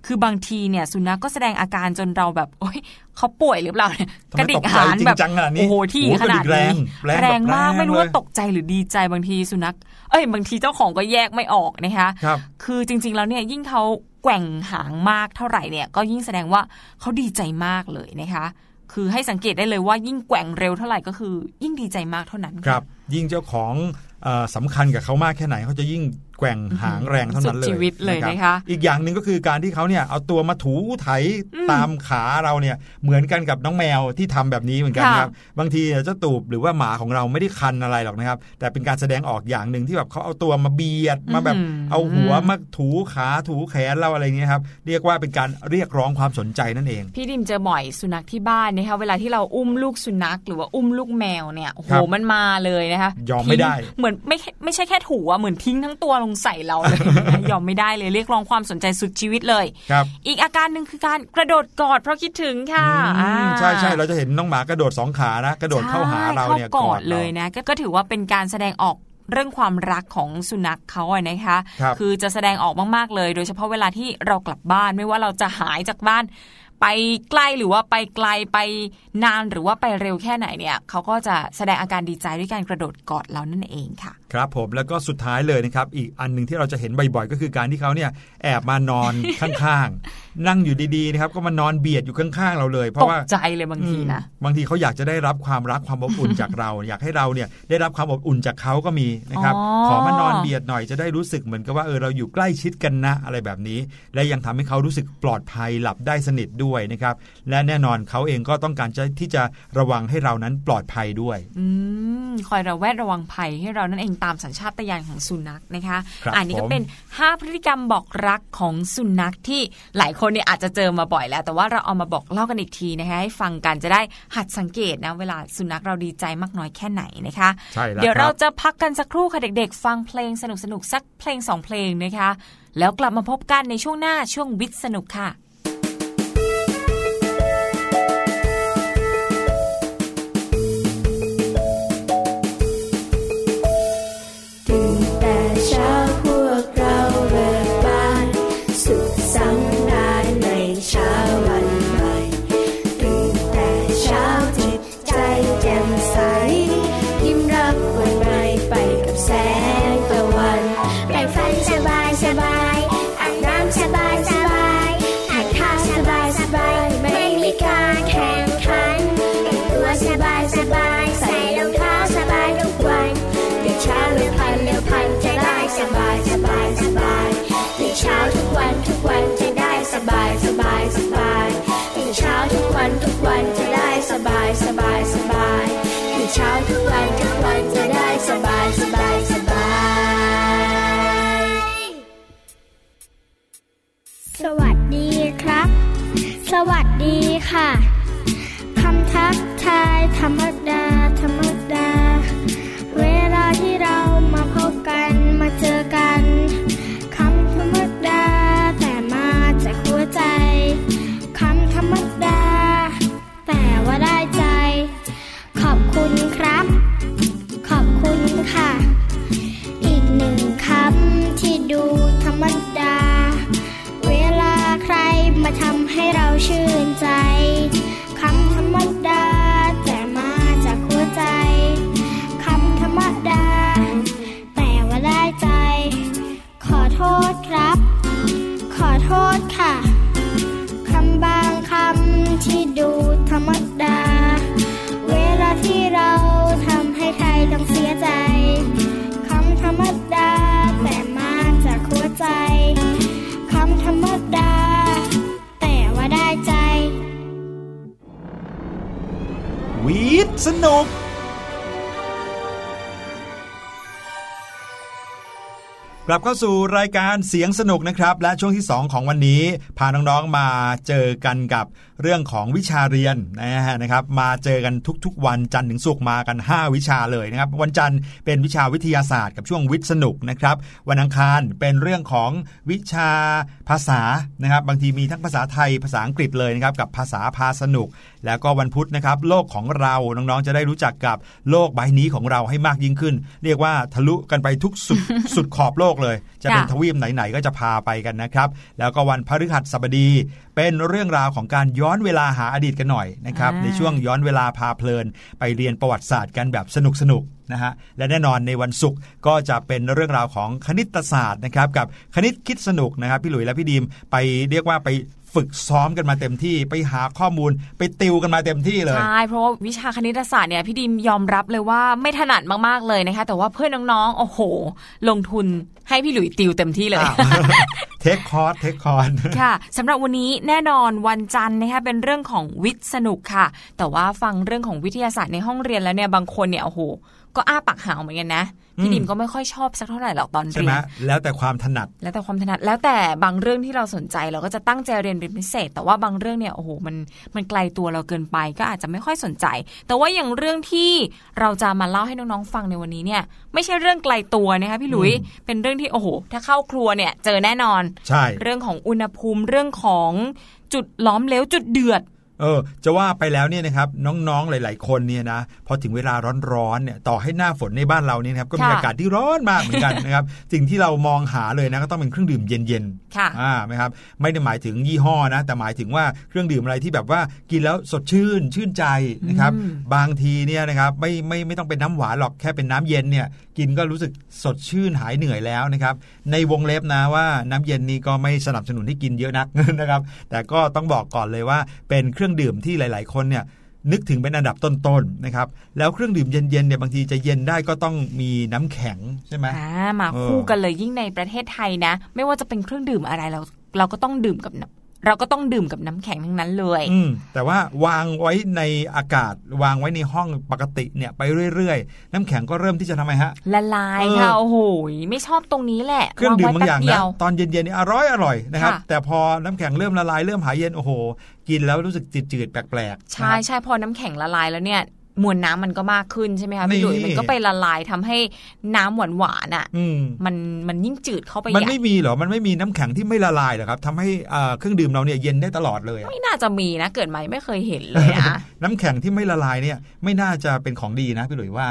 คือบางทีเนี่ยสุนัขก็แสดงอาการจนเราแบบโอ๊ยเขาป่วยหรือเปล่าเนี่ยทำไมกระดิกหางตกใจจริงแบบจังขนาดนี้โอ้โหที่โอ้โหขนาดกระดินี้กแรงแรงแบบมากแรงไม่รู้ว่าเลยตกใจหรือดีใจบางทีสุนัข เอ้ยบางทีเจ้าของก็แยกไม่ออกนะคะครับคือจริง ๆ แล้วเนี่ยยิ่งเขาแกว่งหางมากเท่าไหร่เนี่ยก็ยิ่งแสดงว่าเขาดีใจมากเลยนะคะ คือให้สังเกตได้เลยว่ายิ่งแกว่งเร็วเท่าไหร่ก็คือ ยิ่งดีใจมากเท่านั้นครับ ยิ่งเจ้าของออสำคัญกับเขามากแค่ไหนเขาจะยิ่งแกว่งหางแรงเท่านั้นเลยสุดชีวิตเลยนะคะรับอีกอย่างหนึ่งก็คือการที่เขาเนี่ยเอาตัวมาถูไถตามขาเราเนี่ยเหมือนกันกับน้องแมวที่ทำแบบนี้เหมือนกันครับบางทีเจ้าตูบหรือว่าหมาของเราไม่ได้คันอะไรหรอกนะครับ แต่เป็นการแสดงออกอย่างหนึ่งที่แบบเขาเอาตัวมาเบียดมาแบบเอาหัวมาถูขาถูแขนเราอะไรเงี้ยครับเรียกว่าเป็นการเรียกร้องความสนใจนั่นเอง พี่ดิมเจอบ่อยสุนัขที่บ้านนะคะเวลาที่เราอุ้มลูกสุนัขหรือว่าอุ้มลูกแมวเนี่ยโอ้โหครับมันมาเลยนะคะยอมไม่ได้ทิ้งเหมือนไม่ไม่ใช่แค่ถูอะเหมือนทิ้งทั้งตัวลงใส่เราเลยนะคะยอมไม่ได้เลยเรียกร้องความสนใจสุดชีวิตเลยครับอีกอาการหนึ่งคือการกระโดดกอดเพราะคิดถึงค่ะอืมอ่าใช่ใช่เราจะเห็นน้องหมากระโดดสองขานะ กระโดดเข้าหาเราเนี่ยใช่เข้ากอดราเลยนะก็ก็ถือว่าเป็นการแสดงออกเรื่องความรักของสุนัขเขาอะนะคะครับอจะแสดงออกมากๆเลย โดยเฉพาะเวลาที่เรากลับบ้านไม่ว่าเราจะหายจากบ้าน ไปใกล้หรือว่าไปไกลไปนานหรือว่าไปเร็วแค่ไหนเนี่ยเขาก็จะแสดงอาการดีใจด้วยการกระโดดกอดเรานั่นเองค่ะครับผมแล้วก็สุดท้ายเลยนะครับ อีกอันหนึ่งที่เราจะเห็นบ่อยๆ ก็คือการที่เขาเนี่ยแอบมานอนข้างๆ นั่งอยู่ดีๆนะครับก็มานอนเบียดอยู่ข้างๆเราเลย เพตราะกว่าใจเลยบางทีนะอืมบางทีเขาอยากจะได้รับความรักความอบอุ่นจากเรา อยากให้เราเนี่ยได้รับความอบอุ่นจากเขาก็มีนะครับอ๋อขอมานอนเบียดหน่อยจะได้รู้สึกเหมือนกับว่าเออเราอยู่ใกล้ชิดกันนะอะไรแบบนี้ และยังทำให้เขารู้สึกปลอดภัยหลับได้สนิทด้วยนะครับและแน่นอนเขาเองก็ต้องการจะที่จะระวังให้เรานั้นปลอดภัยด้วยอืมคอยระแวดระวังภัยให้เรานั่นเองตามสัญชาตญาณของสุนัขนะคะครับอันนี้ก็ผมเป็น 5 พฤติกรรมบอกรักของสุนัขที่หลายคนเนี่ยอาจจะเจอมาบ่อยแล้ว แต่ว่าเราเอามาบอกเล่ากันอีกทีนะคะให้ฟังกันจะได้หัดสังเกตนะเวลาสุนัขเราดีใจมากน้อยแค่ไหนนะคะใช่แล้วเดี๋ยวคเรารับจะพักกันสักครู่ค่ะเด็ก ๆ ฟังเพลงสนุกๆสักเพลงสองเพลงนะคะแล้วกลับมาพบกันในช่วงหน้าช่วงวิทย์สนุกค่ะายสบายสบายตื่นเช้าทุกวันทุก สนุก กลับเข้าสู่รายการเสียงสนุกนะครับ และช่วงที่ 2 ของวันนี้ พาน้องๆมาเจอกันกับเรื่องของวิชาเรียนนะฮะนะครับ มาเจอกันทุกๆ วันจันทร์ถึงศุกร์มากัน 5 วิชาเลยนะครับ วันจันทร์เป็นวิชาวิทยาศาสตร์กับช่วงวิทย์สนุกนะครับ วันอังคารเป็นเรื่องของวิชาภาษานะครับ บางทีมีทั้งภาษาไทยภาษาอังกฤษเลยนะครับกับภาษาพาสนุก แล้วก็วันพุธนะครับ โลกของเราน้องๆจะได้รู้จักกับโลกใบนี้ของเราให้มากยิ่งขึ้น เรียกว่าทะลุกันไปทุกสุดสุดขอบโลกเลย จะเป็นค่ะทวีปไหนๆก็จะพาไปกันนะครับ แล้วก็วันพฤหัสบดี เป็นเรื่องราวของการย้อนเวลาหาอดีตกันหน่อยนะครับอ่าในช่วงย้อนเวลาพาเพลิน ไปเรียนประวัติศาสตร์กันแบบสนุกๆนะฮะและแน่นอนในวันศุกร์ก็จะเป็นเรื่องราวของคณิตศาสตร์นะครับกับคณิตคิดสนุกนะครับพี่หลุยและพี่ดีมไปเรียกว่าไป ฝึกซ้อมกันมาเต็มที่ ไปหาข้อมูลไปติวกันมาเต็มที่เลยใช่เพราะว่าวิชาคณิตศาสตร์เนี่ยพี่ดิมยอมรับเลยว่าไม่ถนัดมากๆเลยนะคะ แต่ว่าเพื่อนน้องๆโอ้โห ลงทุนให้พี่หลุยติวเต็มที่เลย take course take course ค่ะสำหรับวันนี้แน่นอนวันจันทร์นะคะเป็นเรื่องของวิทย์สนุกค่ะ แต่ว่าฟังเรื่องของวิทยาศาสตร์ในห้องเรียนแล้วเนี่ยบางคนเนี่ยโอ้โหก็อ้าปากหาวเหมือนกันนะ พี่อืมดิมก็ไม่ค่อยชอบสักเท่าไหร่หรอกตอนเรียนใช่ไหมแล้วแต่ความถนัด แล้วแต่ความถนัด แล้วแต่บางเรื่องที่เราสนใจเราก็จะตั้งใจเรียนเป็นพิเศษ แต่ว่าบางเรื่องเนี่ยโอ้โหมันมันไกลตัวเราเกินไป ก็อาจจะไม่ค่อยสนใจ แต่ว่าอย่างเรื่องที่เราจะมาเล่าให้น้องๆฟังในวันนี้เนี่ย ไม่ใช่เรื่องไกลตัวนะคะพี่หลุยอืมเป็นเรื่องที่โอ้โหถ้าเข้าครัวเนี่ย เจอแน่นอนใช่เรื่องของอุณหภูมิเรื่องของจุดล้อมเหลวจุดเดือด เออจะว่าไปแล้วเนี่ยนะครับน้องๆหลาย ๆ คนเนี่ยนะพอถึงเวลาร้อนๆเนี่ยต่อให้หน้าฝนในบ้านเราเนี่ยนะครับก็มีค่ะอากาศที่ร้อนมากเหมือนกันนะครับสิ่งที่เรามองหาเลยนะก็ต้องเป็นเครื่องดื่มเย็นค่ะๆอ่าไหมครับไม่ได้หมายถึงยี่ห้อนะแต่หมายถึงว่าเครื่องดื่มอะไรที่แบบว่ากินแล้วสดชื่นชื่นใจนะครับอืมบางทีเนี่ยนะครับไม่ไม่ไม่ต้องเป็นน้ำหวานหรอกแค่เป็นน้ำเย็นเนี่ยกินก็รู้สึกสดชื่นหายเหนื่อยแล้วนะครับในวงเล็บนะว่าน้ำเย็นนี้ก็ไม่สนับสนุนให้กินเยอะนักนะครับแต่ก็ต้องบอกก่อนเลยว่าเป็นเครื่องื่องดื่มที่หลาย ๆ คนเนี่ยนึกถึงเป็นอันดับต้นๆนะครับแล้วเครื่องดื่มเย็นๆเนี่ยบางทีจะเย็นได้ก็ต้องมีน้ำแข็งใช่ไหมอ่ามาคู่กันเลยยิ่งในประเทศไทยนะ ไม่ว่าจะเป็นเครื่องดื่มอะไรเราเราก็ต้องดื่มกับ เราก็ต้องดื่มกับน้ำแข็งทั้งนั้นเลยอืมแต่ว่าวางไว้ในอากาศ วางไว้ในห้องปกติเนี่ยไปเรื่อยๆ น้ำแข็งก็เริ่มที่จะทำไมฮะละลายเออค่ะโอ้โหไม่ชอบตรงนี้แหละเครื่องดื่มวบางอย่างไว้แป๊นะเดีวตอนเย็นๆนี่อร่อยอร่อยนะครับค่ะแต่พอน้ำแข็งเริ่มละลายเริ่มหายเย็นโอ้โหกินแล้วรู้สึกจืดๆแปลกๆใช่นะครับใช่พอน้ำแข็งละลายแล้วเนี่ย มวลน้ำมันก็มากขึ้นใช่ไหมคะนี่พี่หลุยมันก็ไปละลายทำให้น้ำหวานหวานๆอะอืมมันมันยิ่งจืดเข้าไปมันใหญ่ไม่มีเหรอมันไม่มีน้ำแข็งที่ไม่ละลายเหรอครับทำให้อ่าเครื่องดื่มเราเนี่ยเย็นได้ตลอดเลยอะไม่น่าจะมีนะเกิดมายังไม่เคยเห็นเลยนะน้ำแข็งที่ไม่ละลายเนี่ยไม่น่าจะเป็นของดีนะพี่หลุยว่า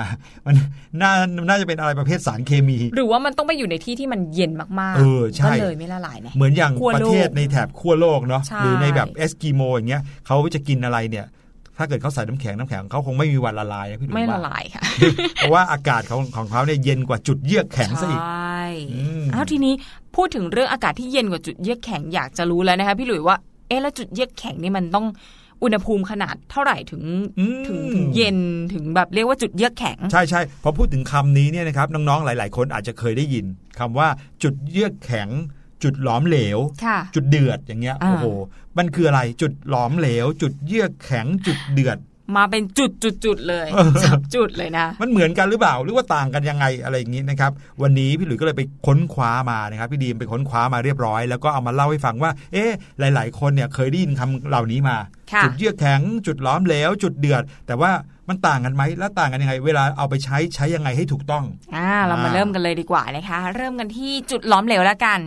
มันน่าน่าจะเป็นอะไรประเภทสารเคมี หรือว่ามันต้องไปอยู่ในที่ที่มันเย็นมากเออใช่ก็เลยไม่ละลายนะเหมือนอย่างขั้วโลกประเทศในแถบขั้วโลกเนาะใช่หรือในแบบเอสกิโมอย่างเงี้ยเขาจะกินอะไรเนี่ย ถ้าเกิดเขาใส่น้ำแข็งน้ำแข็งเขาคงไม่มีวันละลายนะพี่หลุยไม่ละว่าลายค่ะเพราะว่าอากาศของของเขาเนี่ยเย็นกว่าจุดเยือกแข็งซะอีกใช่อืมอ้าวทีนี้พูดถึงเรื่องอากาศที่เย็นกว่าจุดเยือกแข็งอยากจะรู้แล้วนะคะพี่หลุยว่าเอ๊ะแล้วจุดเยือกแข็งนี่มันต้องอุณหภูมิขนาดเท่าไหร่ถึงอืมถึงถึงเย็นถึงแบบเรียกว่าจุดเยือกแข็ง ใช่ใช่พอพูดถึงคำนี้เนี่ยนะครับน้องๆหลาย ๆ คนอาจจะเคยได้ยินคำว่าจุดเยือกแข็ง จุดหลอมเหลวค่ะจุดเดือดอย่างเงี้ยอ่าโอ้โหมันคืออะไรจุดหลอมเหลว จุดเยือกแข็งจุดเดือด มาเป็นจุดจุดจุดเลยเออจับจุดเลยนะ มันเหมือนกันหรือเปล่าหรือว่าต่างกันยังไงอะไรอย่างนี้นะครับ วันนี้พี่หลุยส์ก็เลยไปค้นคว้ามานะครับพี่ดีมไปค้นคว้ามาเรียบร้อย แล้วก็เอามาเล่าให้ฟังว่า เอ๊ะหลาย ๆ คนเนี่ยเคยได้ยินคำเหล่านี้มาค่ะจุดเยือกแข็งจุดล้อมเหลวจุดเดือด แต่ว่ามันต่างกันไหมแล้วต่างกันยังไง เวลาเอาไปใช้ใช้ยังไงให้ถูกต้องอ่าเรามาอ่าเริ่มกันเลยดีกว่านะคะ เริ่มกันที่จุดล้อมเหลวแล้วกัน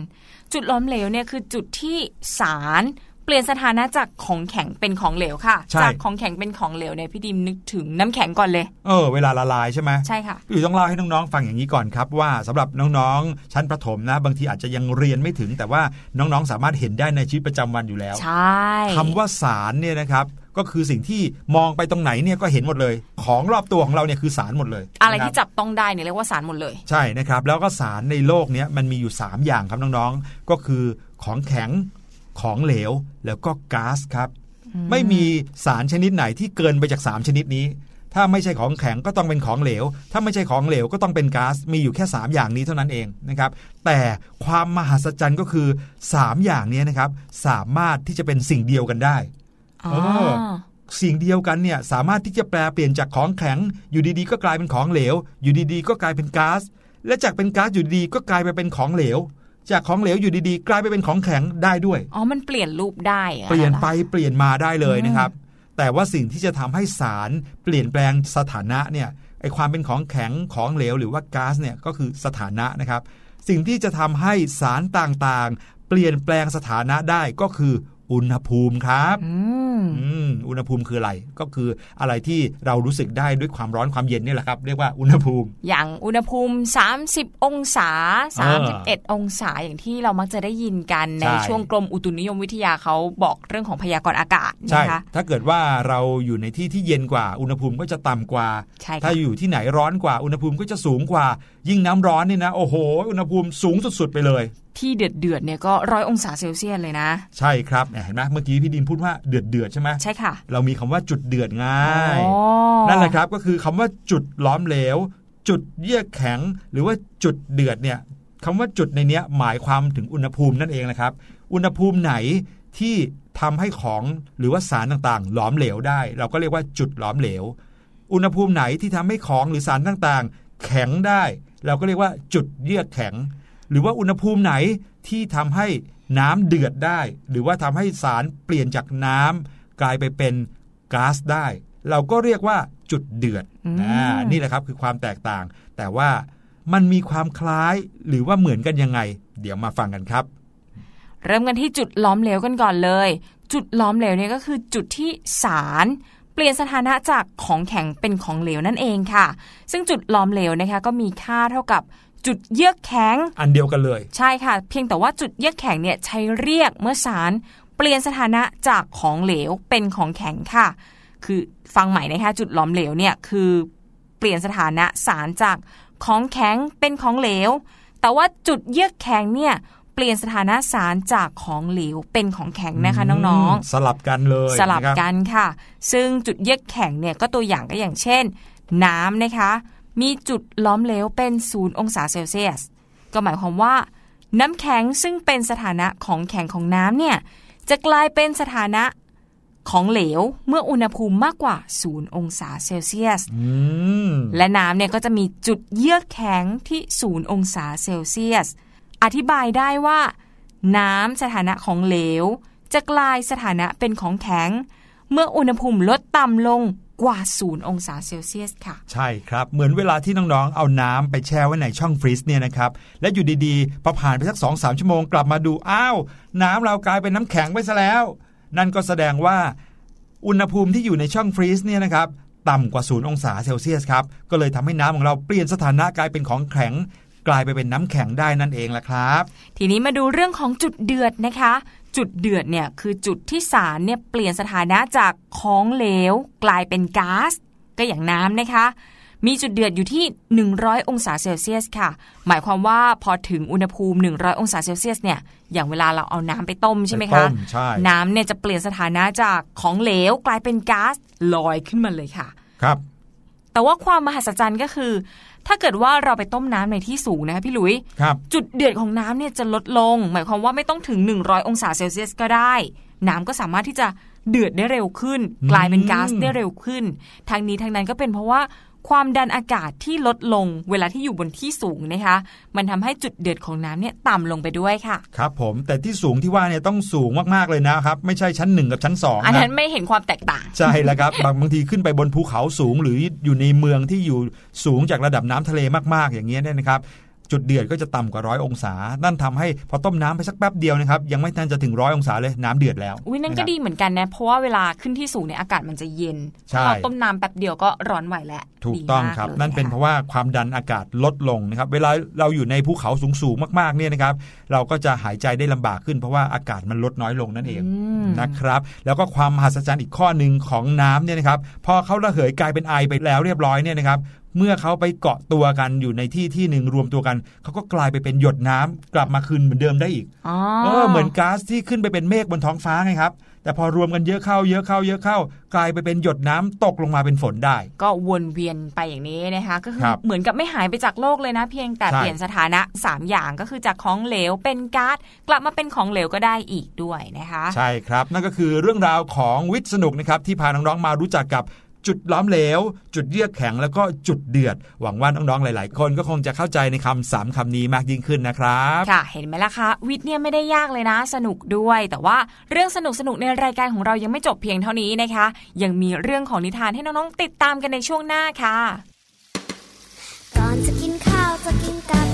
จุดล้อมเหลวเนี่ยคือจุดที่สารเปลี่ยนสถานะจากของแข็งเป็นของเหลวค่ะใช่จากของแข็งเป็นของเหลวเนี่ยพี่ดิมนึกถึงน้ำแข็งก่อนเลย เออเวลาละลายใช่ไหมใช่ค่ะพี่หลุยส์ต้องเล่าให้น้องๆฟังอย่างนี้ก่อนครับ ว่าสำหรับน้องๆชั้นประถมนะ บางทีอาจจะยังเรียนไม่ถึง แต่ว่าน้องๆสามารถเห็นได้ในชีวิตประจำวันอยู่แล้ว ใช่คำว่าสารเนี่ยนะครับ ก็คือสิ่งที่มองไปตรงไหนเนี่ยก็เห็นหมดเลย ของรอบตัวของเราเนี่ยคือสารหมดเลย อะไรนคที่บจับต้องได้เนี่ยเรียกว่าสารหมดเลย ใช่นะครับ แล้วก็สารในโลกเนี้ยมันมีอยู่ 3 อย่างครับน้องๆ ก็คือของแข็งของเหลวแล้วก็ก๊าซครับไม่มีสารชนิดไหนที่เกินไปจาก 3 ชนิดนี้ ถ้าไม่ใช่ของแข็งก็ต้องเป็นของเหลว ถ้าไม่ใช่ของเหลวก็ต้องเป็นก๊าซ มีอยู่แค่ 3 อย่างนี้เท่านั้นเองนะครับ แต่ความมหัศจรรย์ก็คือ 3 อย่างเนี้นะครับ สามารถที่จะเป็นสิ่งเดียวกันได้อ๋อ เออสิ่งเดียวกันเนี่ยสามารถที่จะแปลเปลี่ยนจากของแข็ง อยู่ดีๆ ก็กลายเป็นของเหลว อยู่ดีๆ ก็กลายเป็นก๊าซและจากเป็นก๊าซอยู่ดีๆก็กลายไปเป็นของเหลว จากของเหลวอยู่ดีๆ กลายไปเป็นของแข็งได้ด้วยอ๋อมันเปลี่ยนรูปได้หรอเปลี่ยนไปคะเปลี่ยนมาได้เลยนะครับ แต่ว่าสิ่งที่จะทำให้สารเปลี่ยนแปลงสถานะเนี่ยไอความเป็นของแข็งของเหลวหรือว่าก๊าซเนี่ยก็คือสถานะนะครับ สิ่งที่จะทำให้สารต่างๆ เปลี่ยนแปลงสถานะได้ก็คือ อุณหภูมิครับอืมอืมอุณหภูมิคืออะไร ก็คืออะไรที่เรารู้สึกได้ด้วยความร้อนความเย็นนี่แหละครับ เรียกว่าอุณหภูมิ อย่างอุณหภูมิ 30 องศาเออ31 องศาอย่างที่เรามักจะได้ยินกันในใช่ช่วงกรมอุตุนิยมวิทยาเขาบอกเรื่องของพยากรณ์อากาศใช่นะคะถ้าเกิดว่าเราอยู่ในที่ที่เย็นกว่า อุณหภูมิก็จะต่ำกว่าใช่ค่ะถ้าอยู่ที่ไหนร้อนกว่า อุณหภูมิก็จะสูงกว่า ยิ่งน้ำร้อนนี่นะ โอ้โห อุณหภูมิสูงสุดๆไปเลย ที่เดือดเดือดๆเนี่ยก็ร้อยองศาเซลเซียสเลยนะ ใช่ครับเห็นไหมเมื่อกี้พี่ดินพูดว่าเดือดเดือดๆใช่ไหมใช่ค่ะ เรามีคำว่าจุดเดือดง่ายอ๋อนั่นแหละครับก็คือคำว่าจุดล้อมเหลว จุดเยือกแข็ง หรือว่าจุดเดือดเนี่ยคำว่าจุดในเนี้ยหมายความถึงอุณหภูมินั่นเองนะครับ อุณหภูมิไหนที่ทำให้ของหรือว่าสารต่างๆ หลอมเหลวได้ เราก็เรียกว่าจุดหลอมเหลว อุณหภูมิไหนที่ทำให้ของหรือสารต่างๆ แข็งได้ เราก็เรียกว่าจุดเยือกแข็ง หรือว่าอุณหภูมิไหนที่ทำให้น้ำเดือดได้ หรือว่าทำให้สารเปลี่ยนจากน้ำกลายไปเป็นก๊าซได้ เราก็เรียกว่าจุดเดือดอืมอ่านี่แหละครับคือความแตกต่าง แต่ว่ามันมีความคล้ายหรือว่าเหมือนกันยังไง เดี๋ยวมาฟังกันครับ เริ่มกันที่จุดล้อมเหลวกันก่อนเลย จุดล้อมเหลวเนี่ยก็คือจุดที่สารเปลี่ยนสถานะจากของแข็งเป็นของเหลวนั่นเองค่ะ ซึ่งจุดล้อมเหลวนะคะก็มีค่าเท่ากับ จุดเยือกแข็ง อันเดียวกันเลย ใช่ค่ะ เพียงแต่ว่าจุดเยือกแข็งเนี่ยใช้เรียกเมื่อสารเปลี่ยนสถานะจากของเหลวเป็นของแข็งค่ะ คือฟังใหม่นะคะจุดล้อมเหลวเนี่ยคือเปลี่ยนสถานะสารจากของแข็งเป็นของเหลว แต่ว่าจุดเยือกแข็งเนี่ยเปลี่ยนสถานะสารจากของเหลวเป็นของแข็งนะคะน้องๆ สลับกันเลยสลับะครักันค่ะ ซึ่งจุดเยือกแข็งเนี่ยก็ตัวอย่างก็อย่างเช่น น้ำนะคะ มีจุดล้อมเหลวเป็นศูนย์องศาเซลเซียส ก็หมายความว่า น้ำแข็งซึ่งเป็นสถานะของแข็งของน้ำเนี่ยจะกลายเป็นสถานะของเหลวเมื่ออุณหภูมิมากกว่า0องศาเซลเซียสอืมและน้ำเนี่ยก็จะมีจุดเยือกแข็งที่0องศาเซลเซียส อธิบายได้ว่า น้ำสถานะของเหลว จะกลายสถานะเป็นของแข็ง เมื่ออุณหภูมิลดต่ำลง กว่า0องศาเซลเซียสค่ะ ใช่ครับ เหมือนเวลาที่น้องๆ เอาน้ำไปแช่ไว้ในช่อง freeze เนี่ยนะครับ และอยู่ดีๆ พอผ่านไปสัก2สองชั่วโมงกลับมาดู อ้าว น้ำเรากลายเป็นน้ำแข็งไปซะแล้ว นั่นก็แสดงว่า อุณหภูมิที่อยู่ในช่อง freeze เนี่ยนะครับต่ำกว่า0องศาเซลเซียสครับ ก็เลยทำให้น้ำของเราเปลี่ยนสถานะกลายเป็นของแข็ง กลายไปเป็นน้ำแข็งได้นั่นเองละครับ ทีนี้มาดูเรื่องของจุดเดือดนะคะ จุดเดือดเนี่ยคือจุดที่สารเนี่ยเปลี่ยนสถานะจากของเหลวกลายเป็นก๊าซก็อย่างน้ำนะคะ มีจุดเดือดอยู่ที่ 100 องศาเซลเซียสค่ะ หมายความว่าพอถึงอุณหภูมิ 100 องศาเซลเซียสเนี่ยอย่างเวลาเราเอาน้ำไปต้มใช่ไหมไปต้คะมใช่น้ำเนี่ยจะเปลี่ยนสถานะจากของเหลวกลายเป็นก๊าซลอยขึ้นมาเลยค่ะ ครับ แต่ว่าความมหัศจรรย์ก็คือ ถ้าเกิดว่าเราไปต้มน้ำในที่สูงนะคะพี่หลุยครับจุดเดือดของน้ำเนี่ยจะลดลง หมายความว่าไม่ต้องถึง 100 องศาเซลเซียสก็ได้ น้ำก็สามารถที่จะเดือดได้เร็วขึ้น กลายเป็นก๊าซได้เร็วขึ้นทางนี้ทางนั้นก็เป็นเพราะว่า ความดันอากาศที่ลดลงเวลาที่อยู่บนที่สูงนะคะ มันทำให้จุดเดือดของน้ำเนี่ยต่ำลงไปด้วยค่ะ ครับผมแต่ที่สูงที่ว่าเนี่ยต้องสูงมากๆเลยนะครับ ไม่ใช่ชั้นหนึ่งกับชั้นสองอันนะนั้นไม่เห็นความแตกต่าง ใช่แล้วครับ บางบางทีขึ้นไปบนภูเขาสูงหรืออยู่ในเมืองที่อยู่สูงจากระดับน้ำทะเลมากๆอย่างเงี้ยเนี่ยนะครับ จุดเดือดก็จะต่ำกว่าร้อยองศา นั่นทำให้พอต้มน้ำไปสักแป๊บเดียวนะครับยังไม่ทันจะถึงร้อยองศาเลยน้ำเดือดแล้วอุ้ยนั่นก็ะครับดีเหมือนกันนะเพราะว่าเวลาขึ้นที่สูงเนี่ยอากาศมันจะเย็นใช่ถ้าเราต้มน้ำแป๊บเดียวก็ร้อนไหวแล้วถูกต้องดีมากครับลยนั่นเป็นเพราะว่าความดันอากาศลดลงนะครับเวลาเราอยู่ในภูเขาสูงๆมากๆเนี่ยนะครับเราก็จะหายใจได้ลำบากขึ้นเพราะว่าอากาศมันลดน้อยลงนั่นเองอืมนะครับแล้วก็ความมหัศจรรย์อีกข้อหนึ่งของน้ำเนี่ยนะครับพอเขาระเหยกลายเป็นไอไปแล้วเรียบร้อยเนี่ยนะครับ เมื่อเขาไปเกาะตัวกันอยู่ในที่ที่หนึ่งรวมตัวกันเขาก็กลายไปเป็นหยดน้ำกลับมาคืนเหมือนเดิมได้อีกอ๋อเออเหมือนก๊าซที่ขึ้นไปเป็นเมฆบนท้องฟ้าไงครับ แต่พอรวมกันเยอะเข้า เยอะเข้า เยอะเข้า กลายไปเป็นหยดน้ำตกลงมาเป็นฝนได้ ก็วนเวียนไปอย่างนี้นะคะก็คือครับเหมือนกับไม่หายไปจากโลกเลยนะ เพียงแต่ใช่เปลี่ยนสถานะ 3 อย่างก็คือจากของเหลวเป็นก๊าซกลับมาเป็นของเหลวก็ได้อีกด้วยนะคะ ใช่ครับ นั่นก็คือเรื่องราวของวิทย์สนุกนะครับที่พาน้องๆมารู้จักกับ จุดล้อมเหลว จุดเยือกแข็งแล้วก็จุดเดือด หวังว่าน้องๆ หลายๆ คนก็คงจะเข้าใจในคำสามคำนี้มากยิ่งขึ้นนะครับ ค่ะ เห็นไหมล่ะคะ วิทย์เนี่ยไม่ได้ยากเลยนะ สนุกด้วย แต่ว่าเรื่องสนุกสนุกๆในรายการของเรายังไม่จบเพียงเท่านี้นะคะ ยังมีเรื่องของนิทานให้น้องๆ ติดตามกันในช่วงหน้าค่ะ ก่อนจะกินข้าวจะกินกับ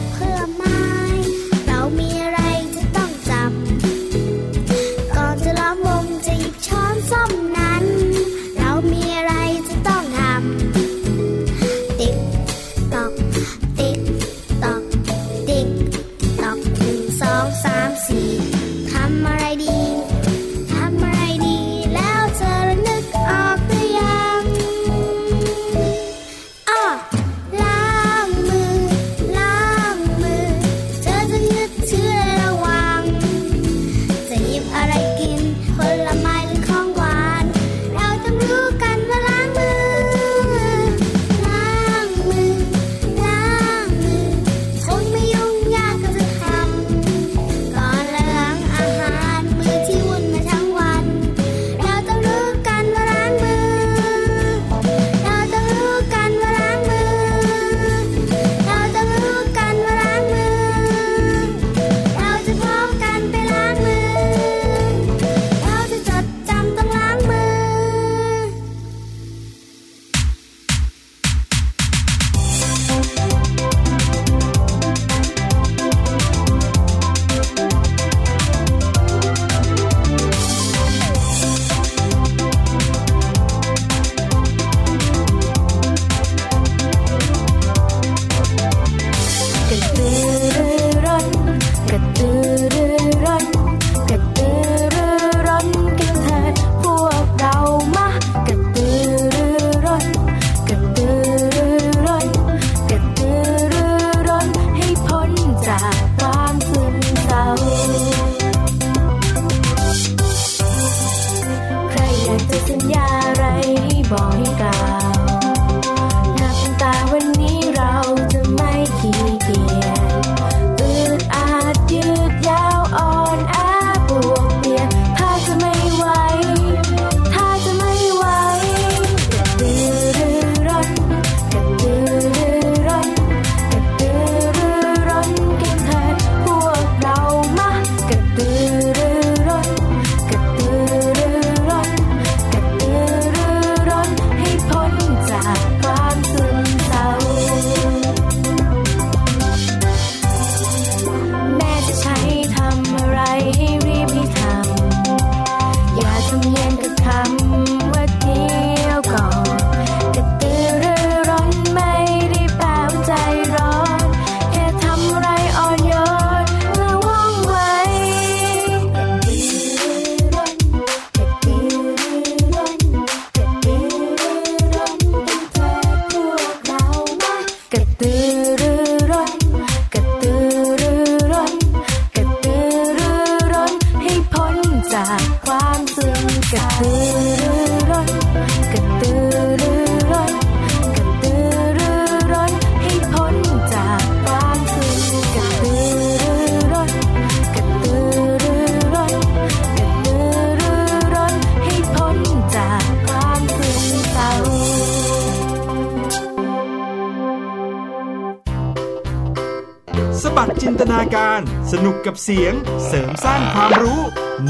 กกับเสียงเสริมสร้างความรู้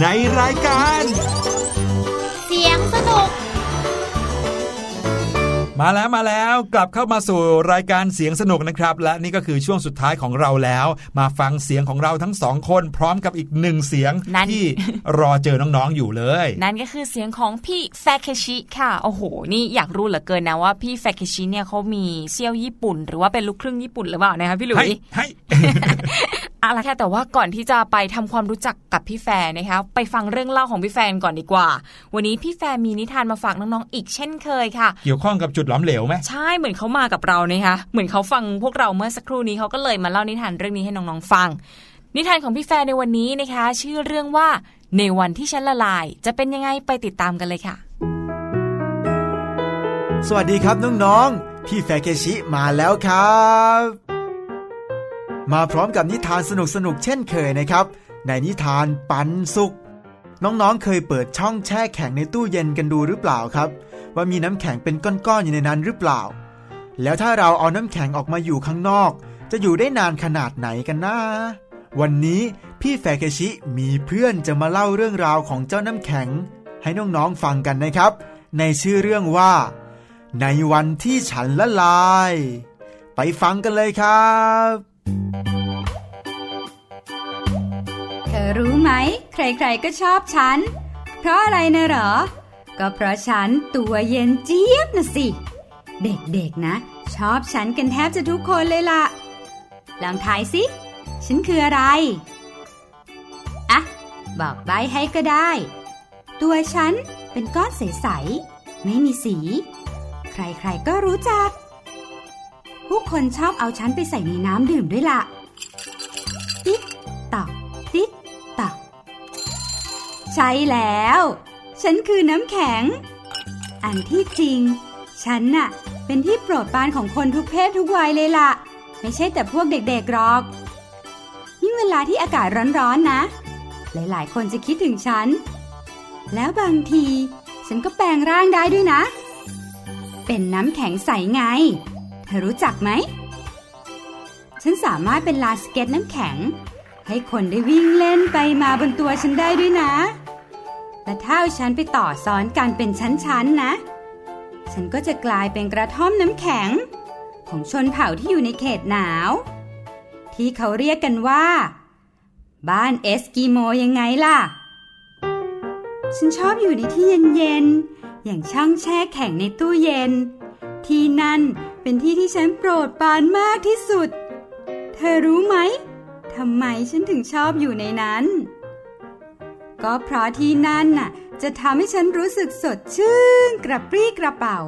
ในรายการ เสียงสนุก มาแล้วมาแล้วกลับเข้ามาสู่รายการเสียงสนุกนะครับ และนี่ก็คือช่วงสุดท้ายของเราแล้ว มาฟังเสียงของเราทั้งสองคนพร้อมกับอีกหนึ่งเสียงนั่น ที่รอเจอน้องๆอยู่เลย นั่นก็คือเสียงของพี่แฟคเคชิค่ะ โอ้โห นี่อยากรู้เหลือเกินนะว่าพี่แฟคเคชิเนี่ยเขามีเซี่ยวญี่ปุ่น หรือว่าเป็นลูกครึ่งญี่ปุ่นหรือเปล่านะคะพี่หลุให้ย ให้เอาละค่ะแต่ว่าก่อนที่จะไปทำความรู้จักกับพี่แฟนนะคะไปฟังเรื่องเล่าของพี่แฟนก่อนดีกว่า วันนี้พี่แฟนมีนิทานมาฝากน้องๆอีกเช่นเคยค่ะ เกี่ยวข้องกับจุดหล้อมเหลวไหมใช่เหมือนเขามากับเรานะคะเหมือนเขาฟังพวกเราเมื่อสักครู่นี้เขาก็เลยมาเล่านิทานเรื่องนี้ให้น้องๆฟัง นิทานของพี่แฟนในวันนี้นะคะ ชื่อเรื่องว่าในวันที่ฉันละลาย จะเป็นยังไงไปติดตามกันเลยค่ะ สวัสดีครับน้องๆพี่แฟเคชิมาแล้วครับ มาพร้อมกับนิทานสนุกๆเช่นเคยนะครับ ในนิทานปันสุข น้องๆเคยเปิดช่องแช่แข็งในตู้เย็นกันดูหรือเปล่าครับ ว่ามีน้ำแข็งเป็นก้อนๆอยู่ในนั้นหรือเปล่า แล้วถ้าเราเอาน้ำแข็งออกมาอยู่ข้างนอก จะอยู่ได้นานขนาดไหนกันนะวันนี้พี่แฟเคชิมีเพื่อนจะมาเล่าเรื่องราวของเจ้าน้ำแข็ง ให้น้องๆฟังกันนะครับ ในชื่อเรื่องว่า ในวันที่ฉันละลาย ไปฟังกันเลยครับ เธอรู้ไหม ใครๆก็ชอบฉัน เพราะอะไรนะหรอ ก็เพราะฉันตัวเย็นเจี๊ยบนะสิ เด็กๆนะ ชอบฉันกันแทบจะทุกคนเลยล่ะ ลองทายสิ ฉันคืออะไร อะ บอกใบให้ก็ได้ ตัวฉันเป็นก้อนใส ๆ ไม่มีสี ใครๆก็รู้จัก ผู้คนชอบเอาฉันไปใส่ในน้ำดื่มด้วยล่ะ ติ๊กตอกติ๊กตอกใช่แล้ว ฉันคือน้ำแข็ง อันที่จริง ฉันน่ะ เป็นที่โปรดปรานของคนทุกเพศทุกวัยเลยล่ะ ไม่ใช่แต่พวกเด็กๆหรอก ยิ่งเวลาที่อากาศร้อนๆนะ หลายๆ คนจะคิดถึงฉัน แล้วบางที ฉันก็แปลงร่างได้ด้วยนะ เป็นน้ำแข็งใสไง ธอรู้จักไหม ฉันสามารถเป็นลานสเก็ตน้ำแข็ง ให้คนได้วิ่งเล่นไปมาบนตัวฉันได้ด้วยนะ และถ้าฉันไปต่อซ้อนกันเป็นชั้นๆนะ ฉันก็จะกลายเป็นกระท่อมน้ำแข็ง ของชนเผ่าที่อยู่ในเขตหนาว ที่เขาเรียกกันว่า บ้านเอสกิโมยังไงล่ะ ฉันชอบอยู่ในที่เย็นๆอย่างช่องแช่แข็งในตู้เย็น ที่นั่น เป็นที่ที่ฉันโปรดปรานมากที่สุด เธอรู้ไหมทำไมฉันถึงชอบอยู่ในนั้น ก็เพราะที่นั่นน่ะ จะทำให้ฉันรู้สึกสดชื่นกระปรี้กระเป๋า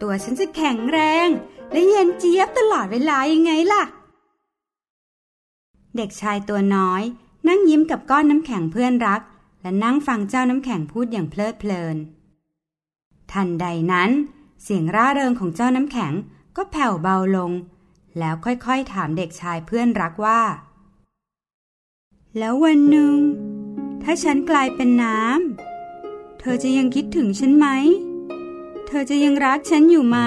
ตัวฉันจะแข็งแรง และเย็นเจี๊ยบตลอดเวลายังไงล่ะ เด็กชายตัวน้อย นั่งยิ้มกับก้อนน้ำแข็งเพื่อนรัก และนั่งฟังเจ้าน้ำแข็งพูดอย่างเพลิดเพลิน ทันใดนั้น เสียงร่าเริงของเจ้าน้ำแข็ง ก็แผ่วเบาลง แล้วค่อยๆถามเด็กชายเพื่อนรักว่า แล้ววันหนึ่ง ถ้าฉันกลายเป็นน้ำเธอจะยังคิดถึงฉันไหม เธอจะยังรักฉันอยู่ไหม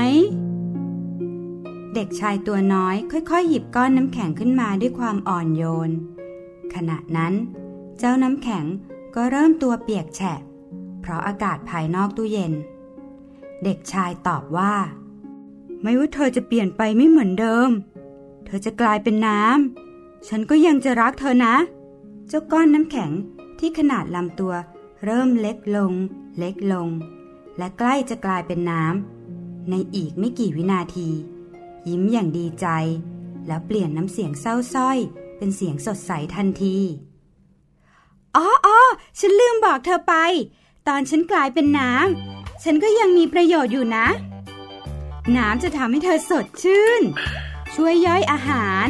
เด็กชายตัวน้อยค่อยๆ หยิบก้อนน้ำแข็งขึ้นมาด้วยความอ่อนโยน ขณะนั้น เจ้าน้ำแข็งก็เริ่มตัวเปียกแฉะ เพราะอากาศภายนอกตู้เย็น เด็กชายตอบว่า ไม่ว่าเธอจะเปลี่ยนไปไม่เหมือนเดิม เธอจะกลายเป็นน้ำ ฉันก็ยังจะรักเธอนะ เจ้าก้อนน้ำแข็งที่ขนาดลำตัว เริ่มเล็กลง เล็กลง และใกล้จะกลายเป็นน้ำ ในอีกไม่กี่วินาที ยิ้มอย่างดีใจ แล้วเปลี่ยนน้ำเสียงเศร้าส้อย เป็นเสียงสดใสทันที อ๋อออฉันลืมบอกเธอไป ตอนฉันกลายเป็นน้ำ ฉันก็ยังมีประโยชน์อยู่นะ น้ำจะทำให้เธอสดชื่น ช่วยย่อยอาหาร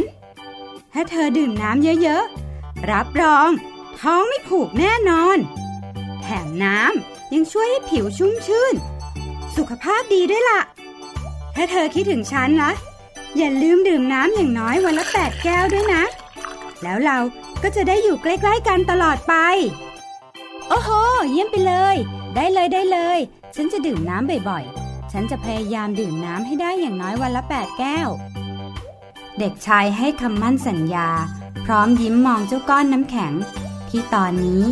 ถ้าเธอดื่มน้ำเยอะๆ รับรอง ท้องไม่ผูกแน่นอน แถมน้ำยังช่วยให้ผิวชุ่มชื่น สุขภาพดีด้วยล่ะ ถ้าเธอคิดถึงฉันนะอย่าลืมดื่มน้ำอย่างน้อยวันละแปดแก้วด้วยนะ แล้วเราก็จะได้อยู่ใกล้ๆกันตลอดไป โอ้โห เยี่ยมไปเลย ได้เลยได้เลย ฉันจะดื่มน้ำบ่อยๆ ฉันจะพยายามดื่มน้ำให้ได้อย่างน้อยวันละแปดแก้ว เด็กชายให้คำมั่นสัญญา พร้อมยิ้มมองเจ้าก้อนน้ำแข็ง ที่ตอนนี้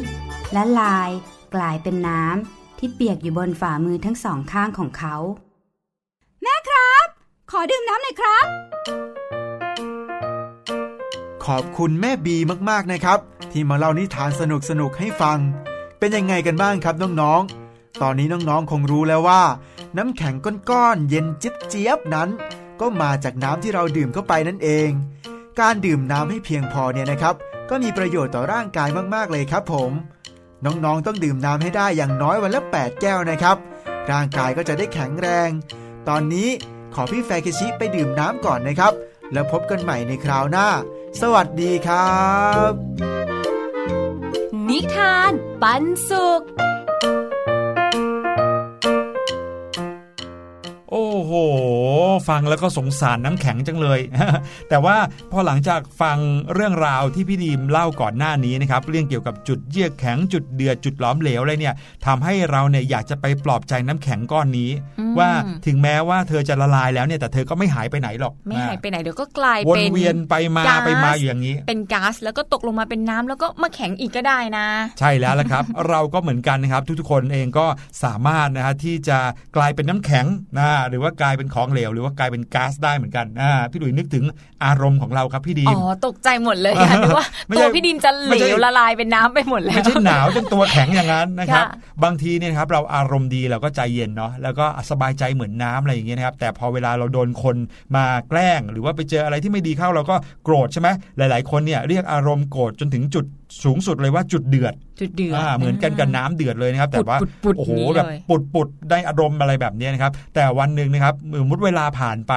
ละลายกลายเป็นน้ำที่เปียกอยู่บนฝ่ามือทั้งสองข้างของเขา แม่ครับ ขอดื่มน้ำหน่อยครับ ขอบคุณแม่บีมากๆนะครับ ที่มาเล่านิทานสนุกๆให้ฟัง เป็นยังไงกันบ้างครับน้องๆตอนนี้น้องๆคงรู้แล้วว่า น้ำแข็งก้อนๆเย็นจิ๊บเจี๊ยบนั้น ก็มาจากน้ำที่เราดื่มเข้าไปนั่นเอง การดื่มน้ำให้เพียงพอเนี่ยนะครับ ก็มีประโยชน์ต่อร่างกายมากๆเลยครับผม น้องๆต้องดื่มน้ำให้ได้อย่างน้อยวันละ 8 แก้วนะครับ ร่างกายก็จะได้แข็งแรง ตอนนี้ขอพี่แฟเคชิไปดื่มน้ำก่อนนะครับ แล้วพบกันใหม่ในคราวหน้า สวัสดีครับ นิทานปันสุข ฟังแล้วก็สงสารน้ำแข็งจังเลย แต่ว่าพอหลังจากฟังเรื่องราวที่พี่ดีมเล่าก่อนหน้านี้นะครับเรื่องเกี่ยวกับจุดเยือกแข็งจุดเดือดจุดหลอมเหลวอะไรเนี่ยทำให้เราเนี่ยอยากจะไปปลอบใจน้ำแข็งก้อนนี้อืมว่าถึงแม้ว่าเธอจะละลายแล้วเนี่ยแต่เธอก็ไม่หายไปไหนหรอกไม่หายไปไหนเดี๋ยวก็กลายวนเป็นเวียนไปมาก๊สไปมาอยู่อย่างนี้ เป็นก๊าซแล้วก็ตกลงมาเป็นน้ำแล้วก็มาแข็งอีกก็ได้นะ ใช่แล้วละครับ เราก็เหมือนกันนะครับ ทุกๆคนเองก็สามารถนะฮะที่จะกลายเป็นน้ำแข็งนะหรือว่ากลายเป็นของเหลวหรือว่ากลายเป็นก๊าซได้เหมือนกันอ่าพี่หลุยนึกถึงอารมณ์ของเราครับพี่ดีอ๋มอตกใจหมดเลยค่ะนึกว่าไม่ใช่ตัวพี่ดินจะเหไม่ลใช่วละลายเป็นน้ำไปหมดแล้วไม่ใช่หนาวจนตัวแข็งอย่างนั้นนะครับค่ะบางทีเนี่ยนะครับเราอารมณ์ดีเราก็ใจเย็นเนาะแล้วก็สบายใจเหมือนน้ำอะไรอย่างเงี้ยนะครับแต่พอเวลาเราโดนคนมาแกล้ง หรือว่าไปเจออะไรที่ไม่ดีเข้าเราก็โกรธใช่ไหมหลาย ๆ คนเนี่ยเรียกอารมณ์โกรธจนถึงจุดสูงสุดเลยว่าจุดเดือดจุดเดือดอ่าเหมือนกันกับน้ำเดือดเลยนะครับ แต่ว่าปุดๆๆโอ้โหอย่างนี้แบบเลยปุดปุดๆได้อารมณ์อะไรแบบเนี้ยนะครับ แต่วันหนึ่งนะครับสมมติเวลาผ่านไป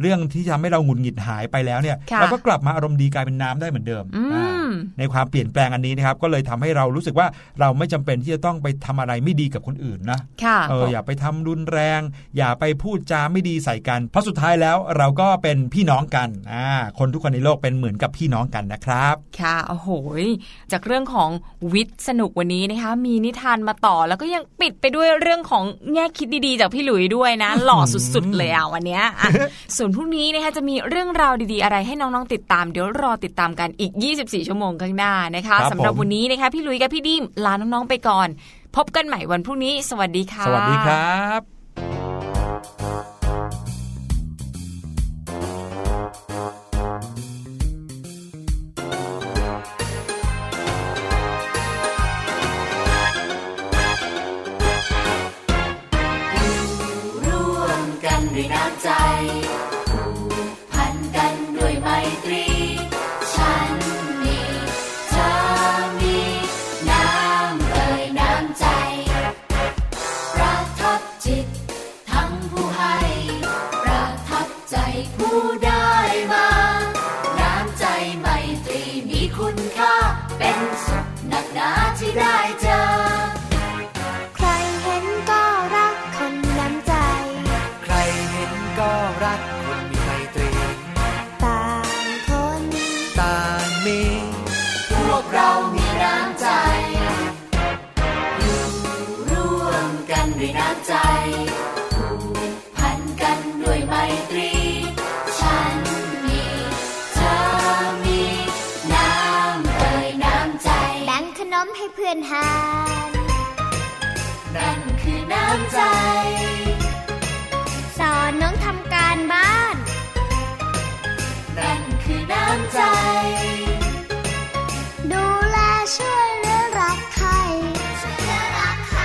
เรื่องที่ทำให้เราหงุดหงิดหายไปแล้วเนี่ยค่ะเราก็กลับมาอารมณ์ดีกลายเป็นน้ำได้เหมือนเดิมอืมอ่าในความเปลี่ยนแปลงอันนี้นะครับก็เลยทำให้เรารู้สึกว่าเราไม่จำเป็นที่จะต้องไปทำอะไรไม่ดีกับคนอื่นนะค่ะเอออย่าไปทำรุนแรง อย่าไปพูดจาไม่ดีใส่กันเพราะสุดท้ายแล้วเราก็เป็นพี่น้องกันอ่าคนทุกคนในโลกเป็นเหมือนกับพี่น้องกันนะครับ ค่ะโอ้โหยจากเรื่องของวิทย์สนุกวันนี้นะคะมีนิทานมาต่อแล้วก็ยังปิดไปด้วยเรื่องของแง่คิดดีๆ จากพี่หลุยด้วยนะ หล่อสุดๆเลยอะวันเนี้ยอะส่วนพรุ่งนี้นะคะจะมีเรื่องราวดีๆ อะไรให้น้องๆติดตามเดี๋ยวรอติดตามกันอีก 24 ชั่วโมงข้างหน้านะคะครับสำหรับผมวันนี้นะคะพี่หลุยกับพี่ดิมลาน้องๆไปก่อน พบกันใหม่วันพรุ่งนี้ สวัสดีค่ะ สวัสดีครับำใจ ดูแลช่วยเหลือรักใครช่วยเหลือรักใคร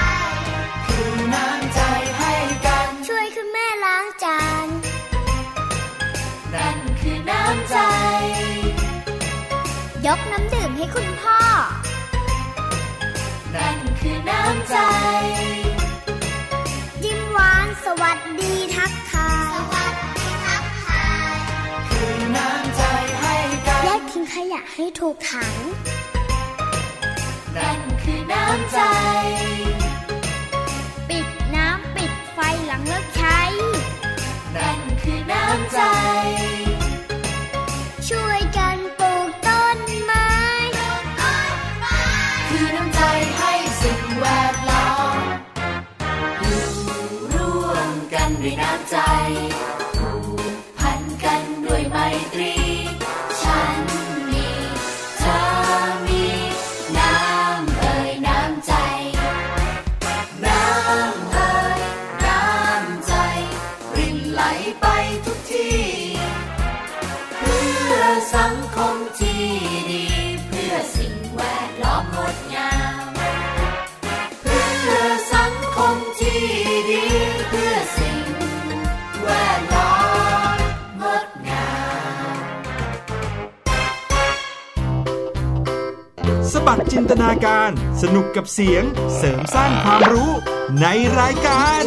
คือน้ำใจให้กัน ช่วยคุณแม่ล้างจาน นั่นคือน้ำใจ ยกน้ำดื่มให้คุณพ่อ นั่นคือน้ำใจ ให้ถูกถัง นั่นคือน้ำใจ ปิดน้ำปิดไฟหลังเลิกใช้ นั่นคือน้ำใจ จินตนาการ สนุกกับเสียง เสริมสร้างความรู้ในรายการ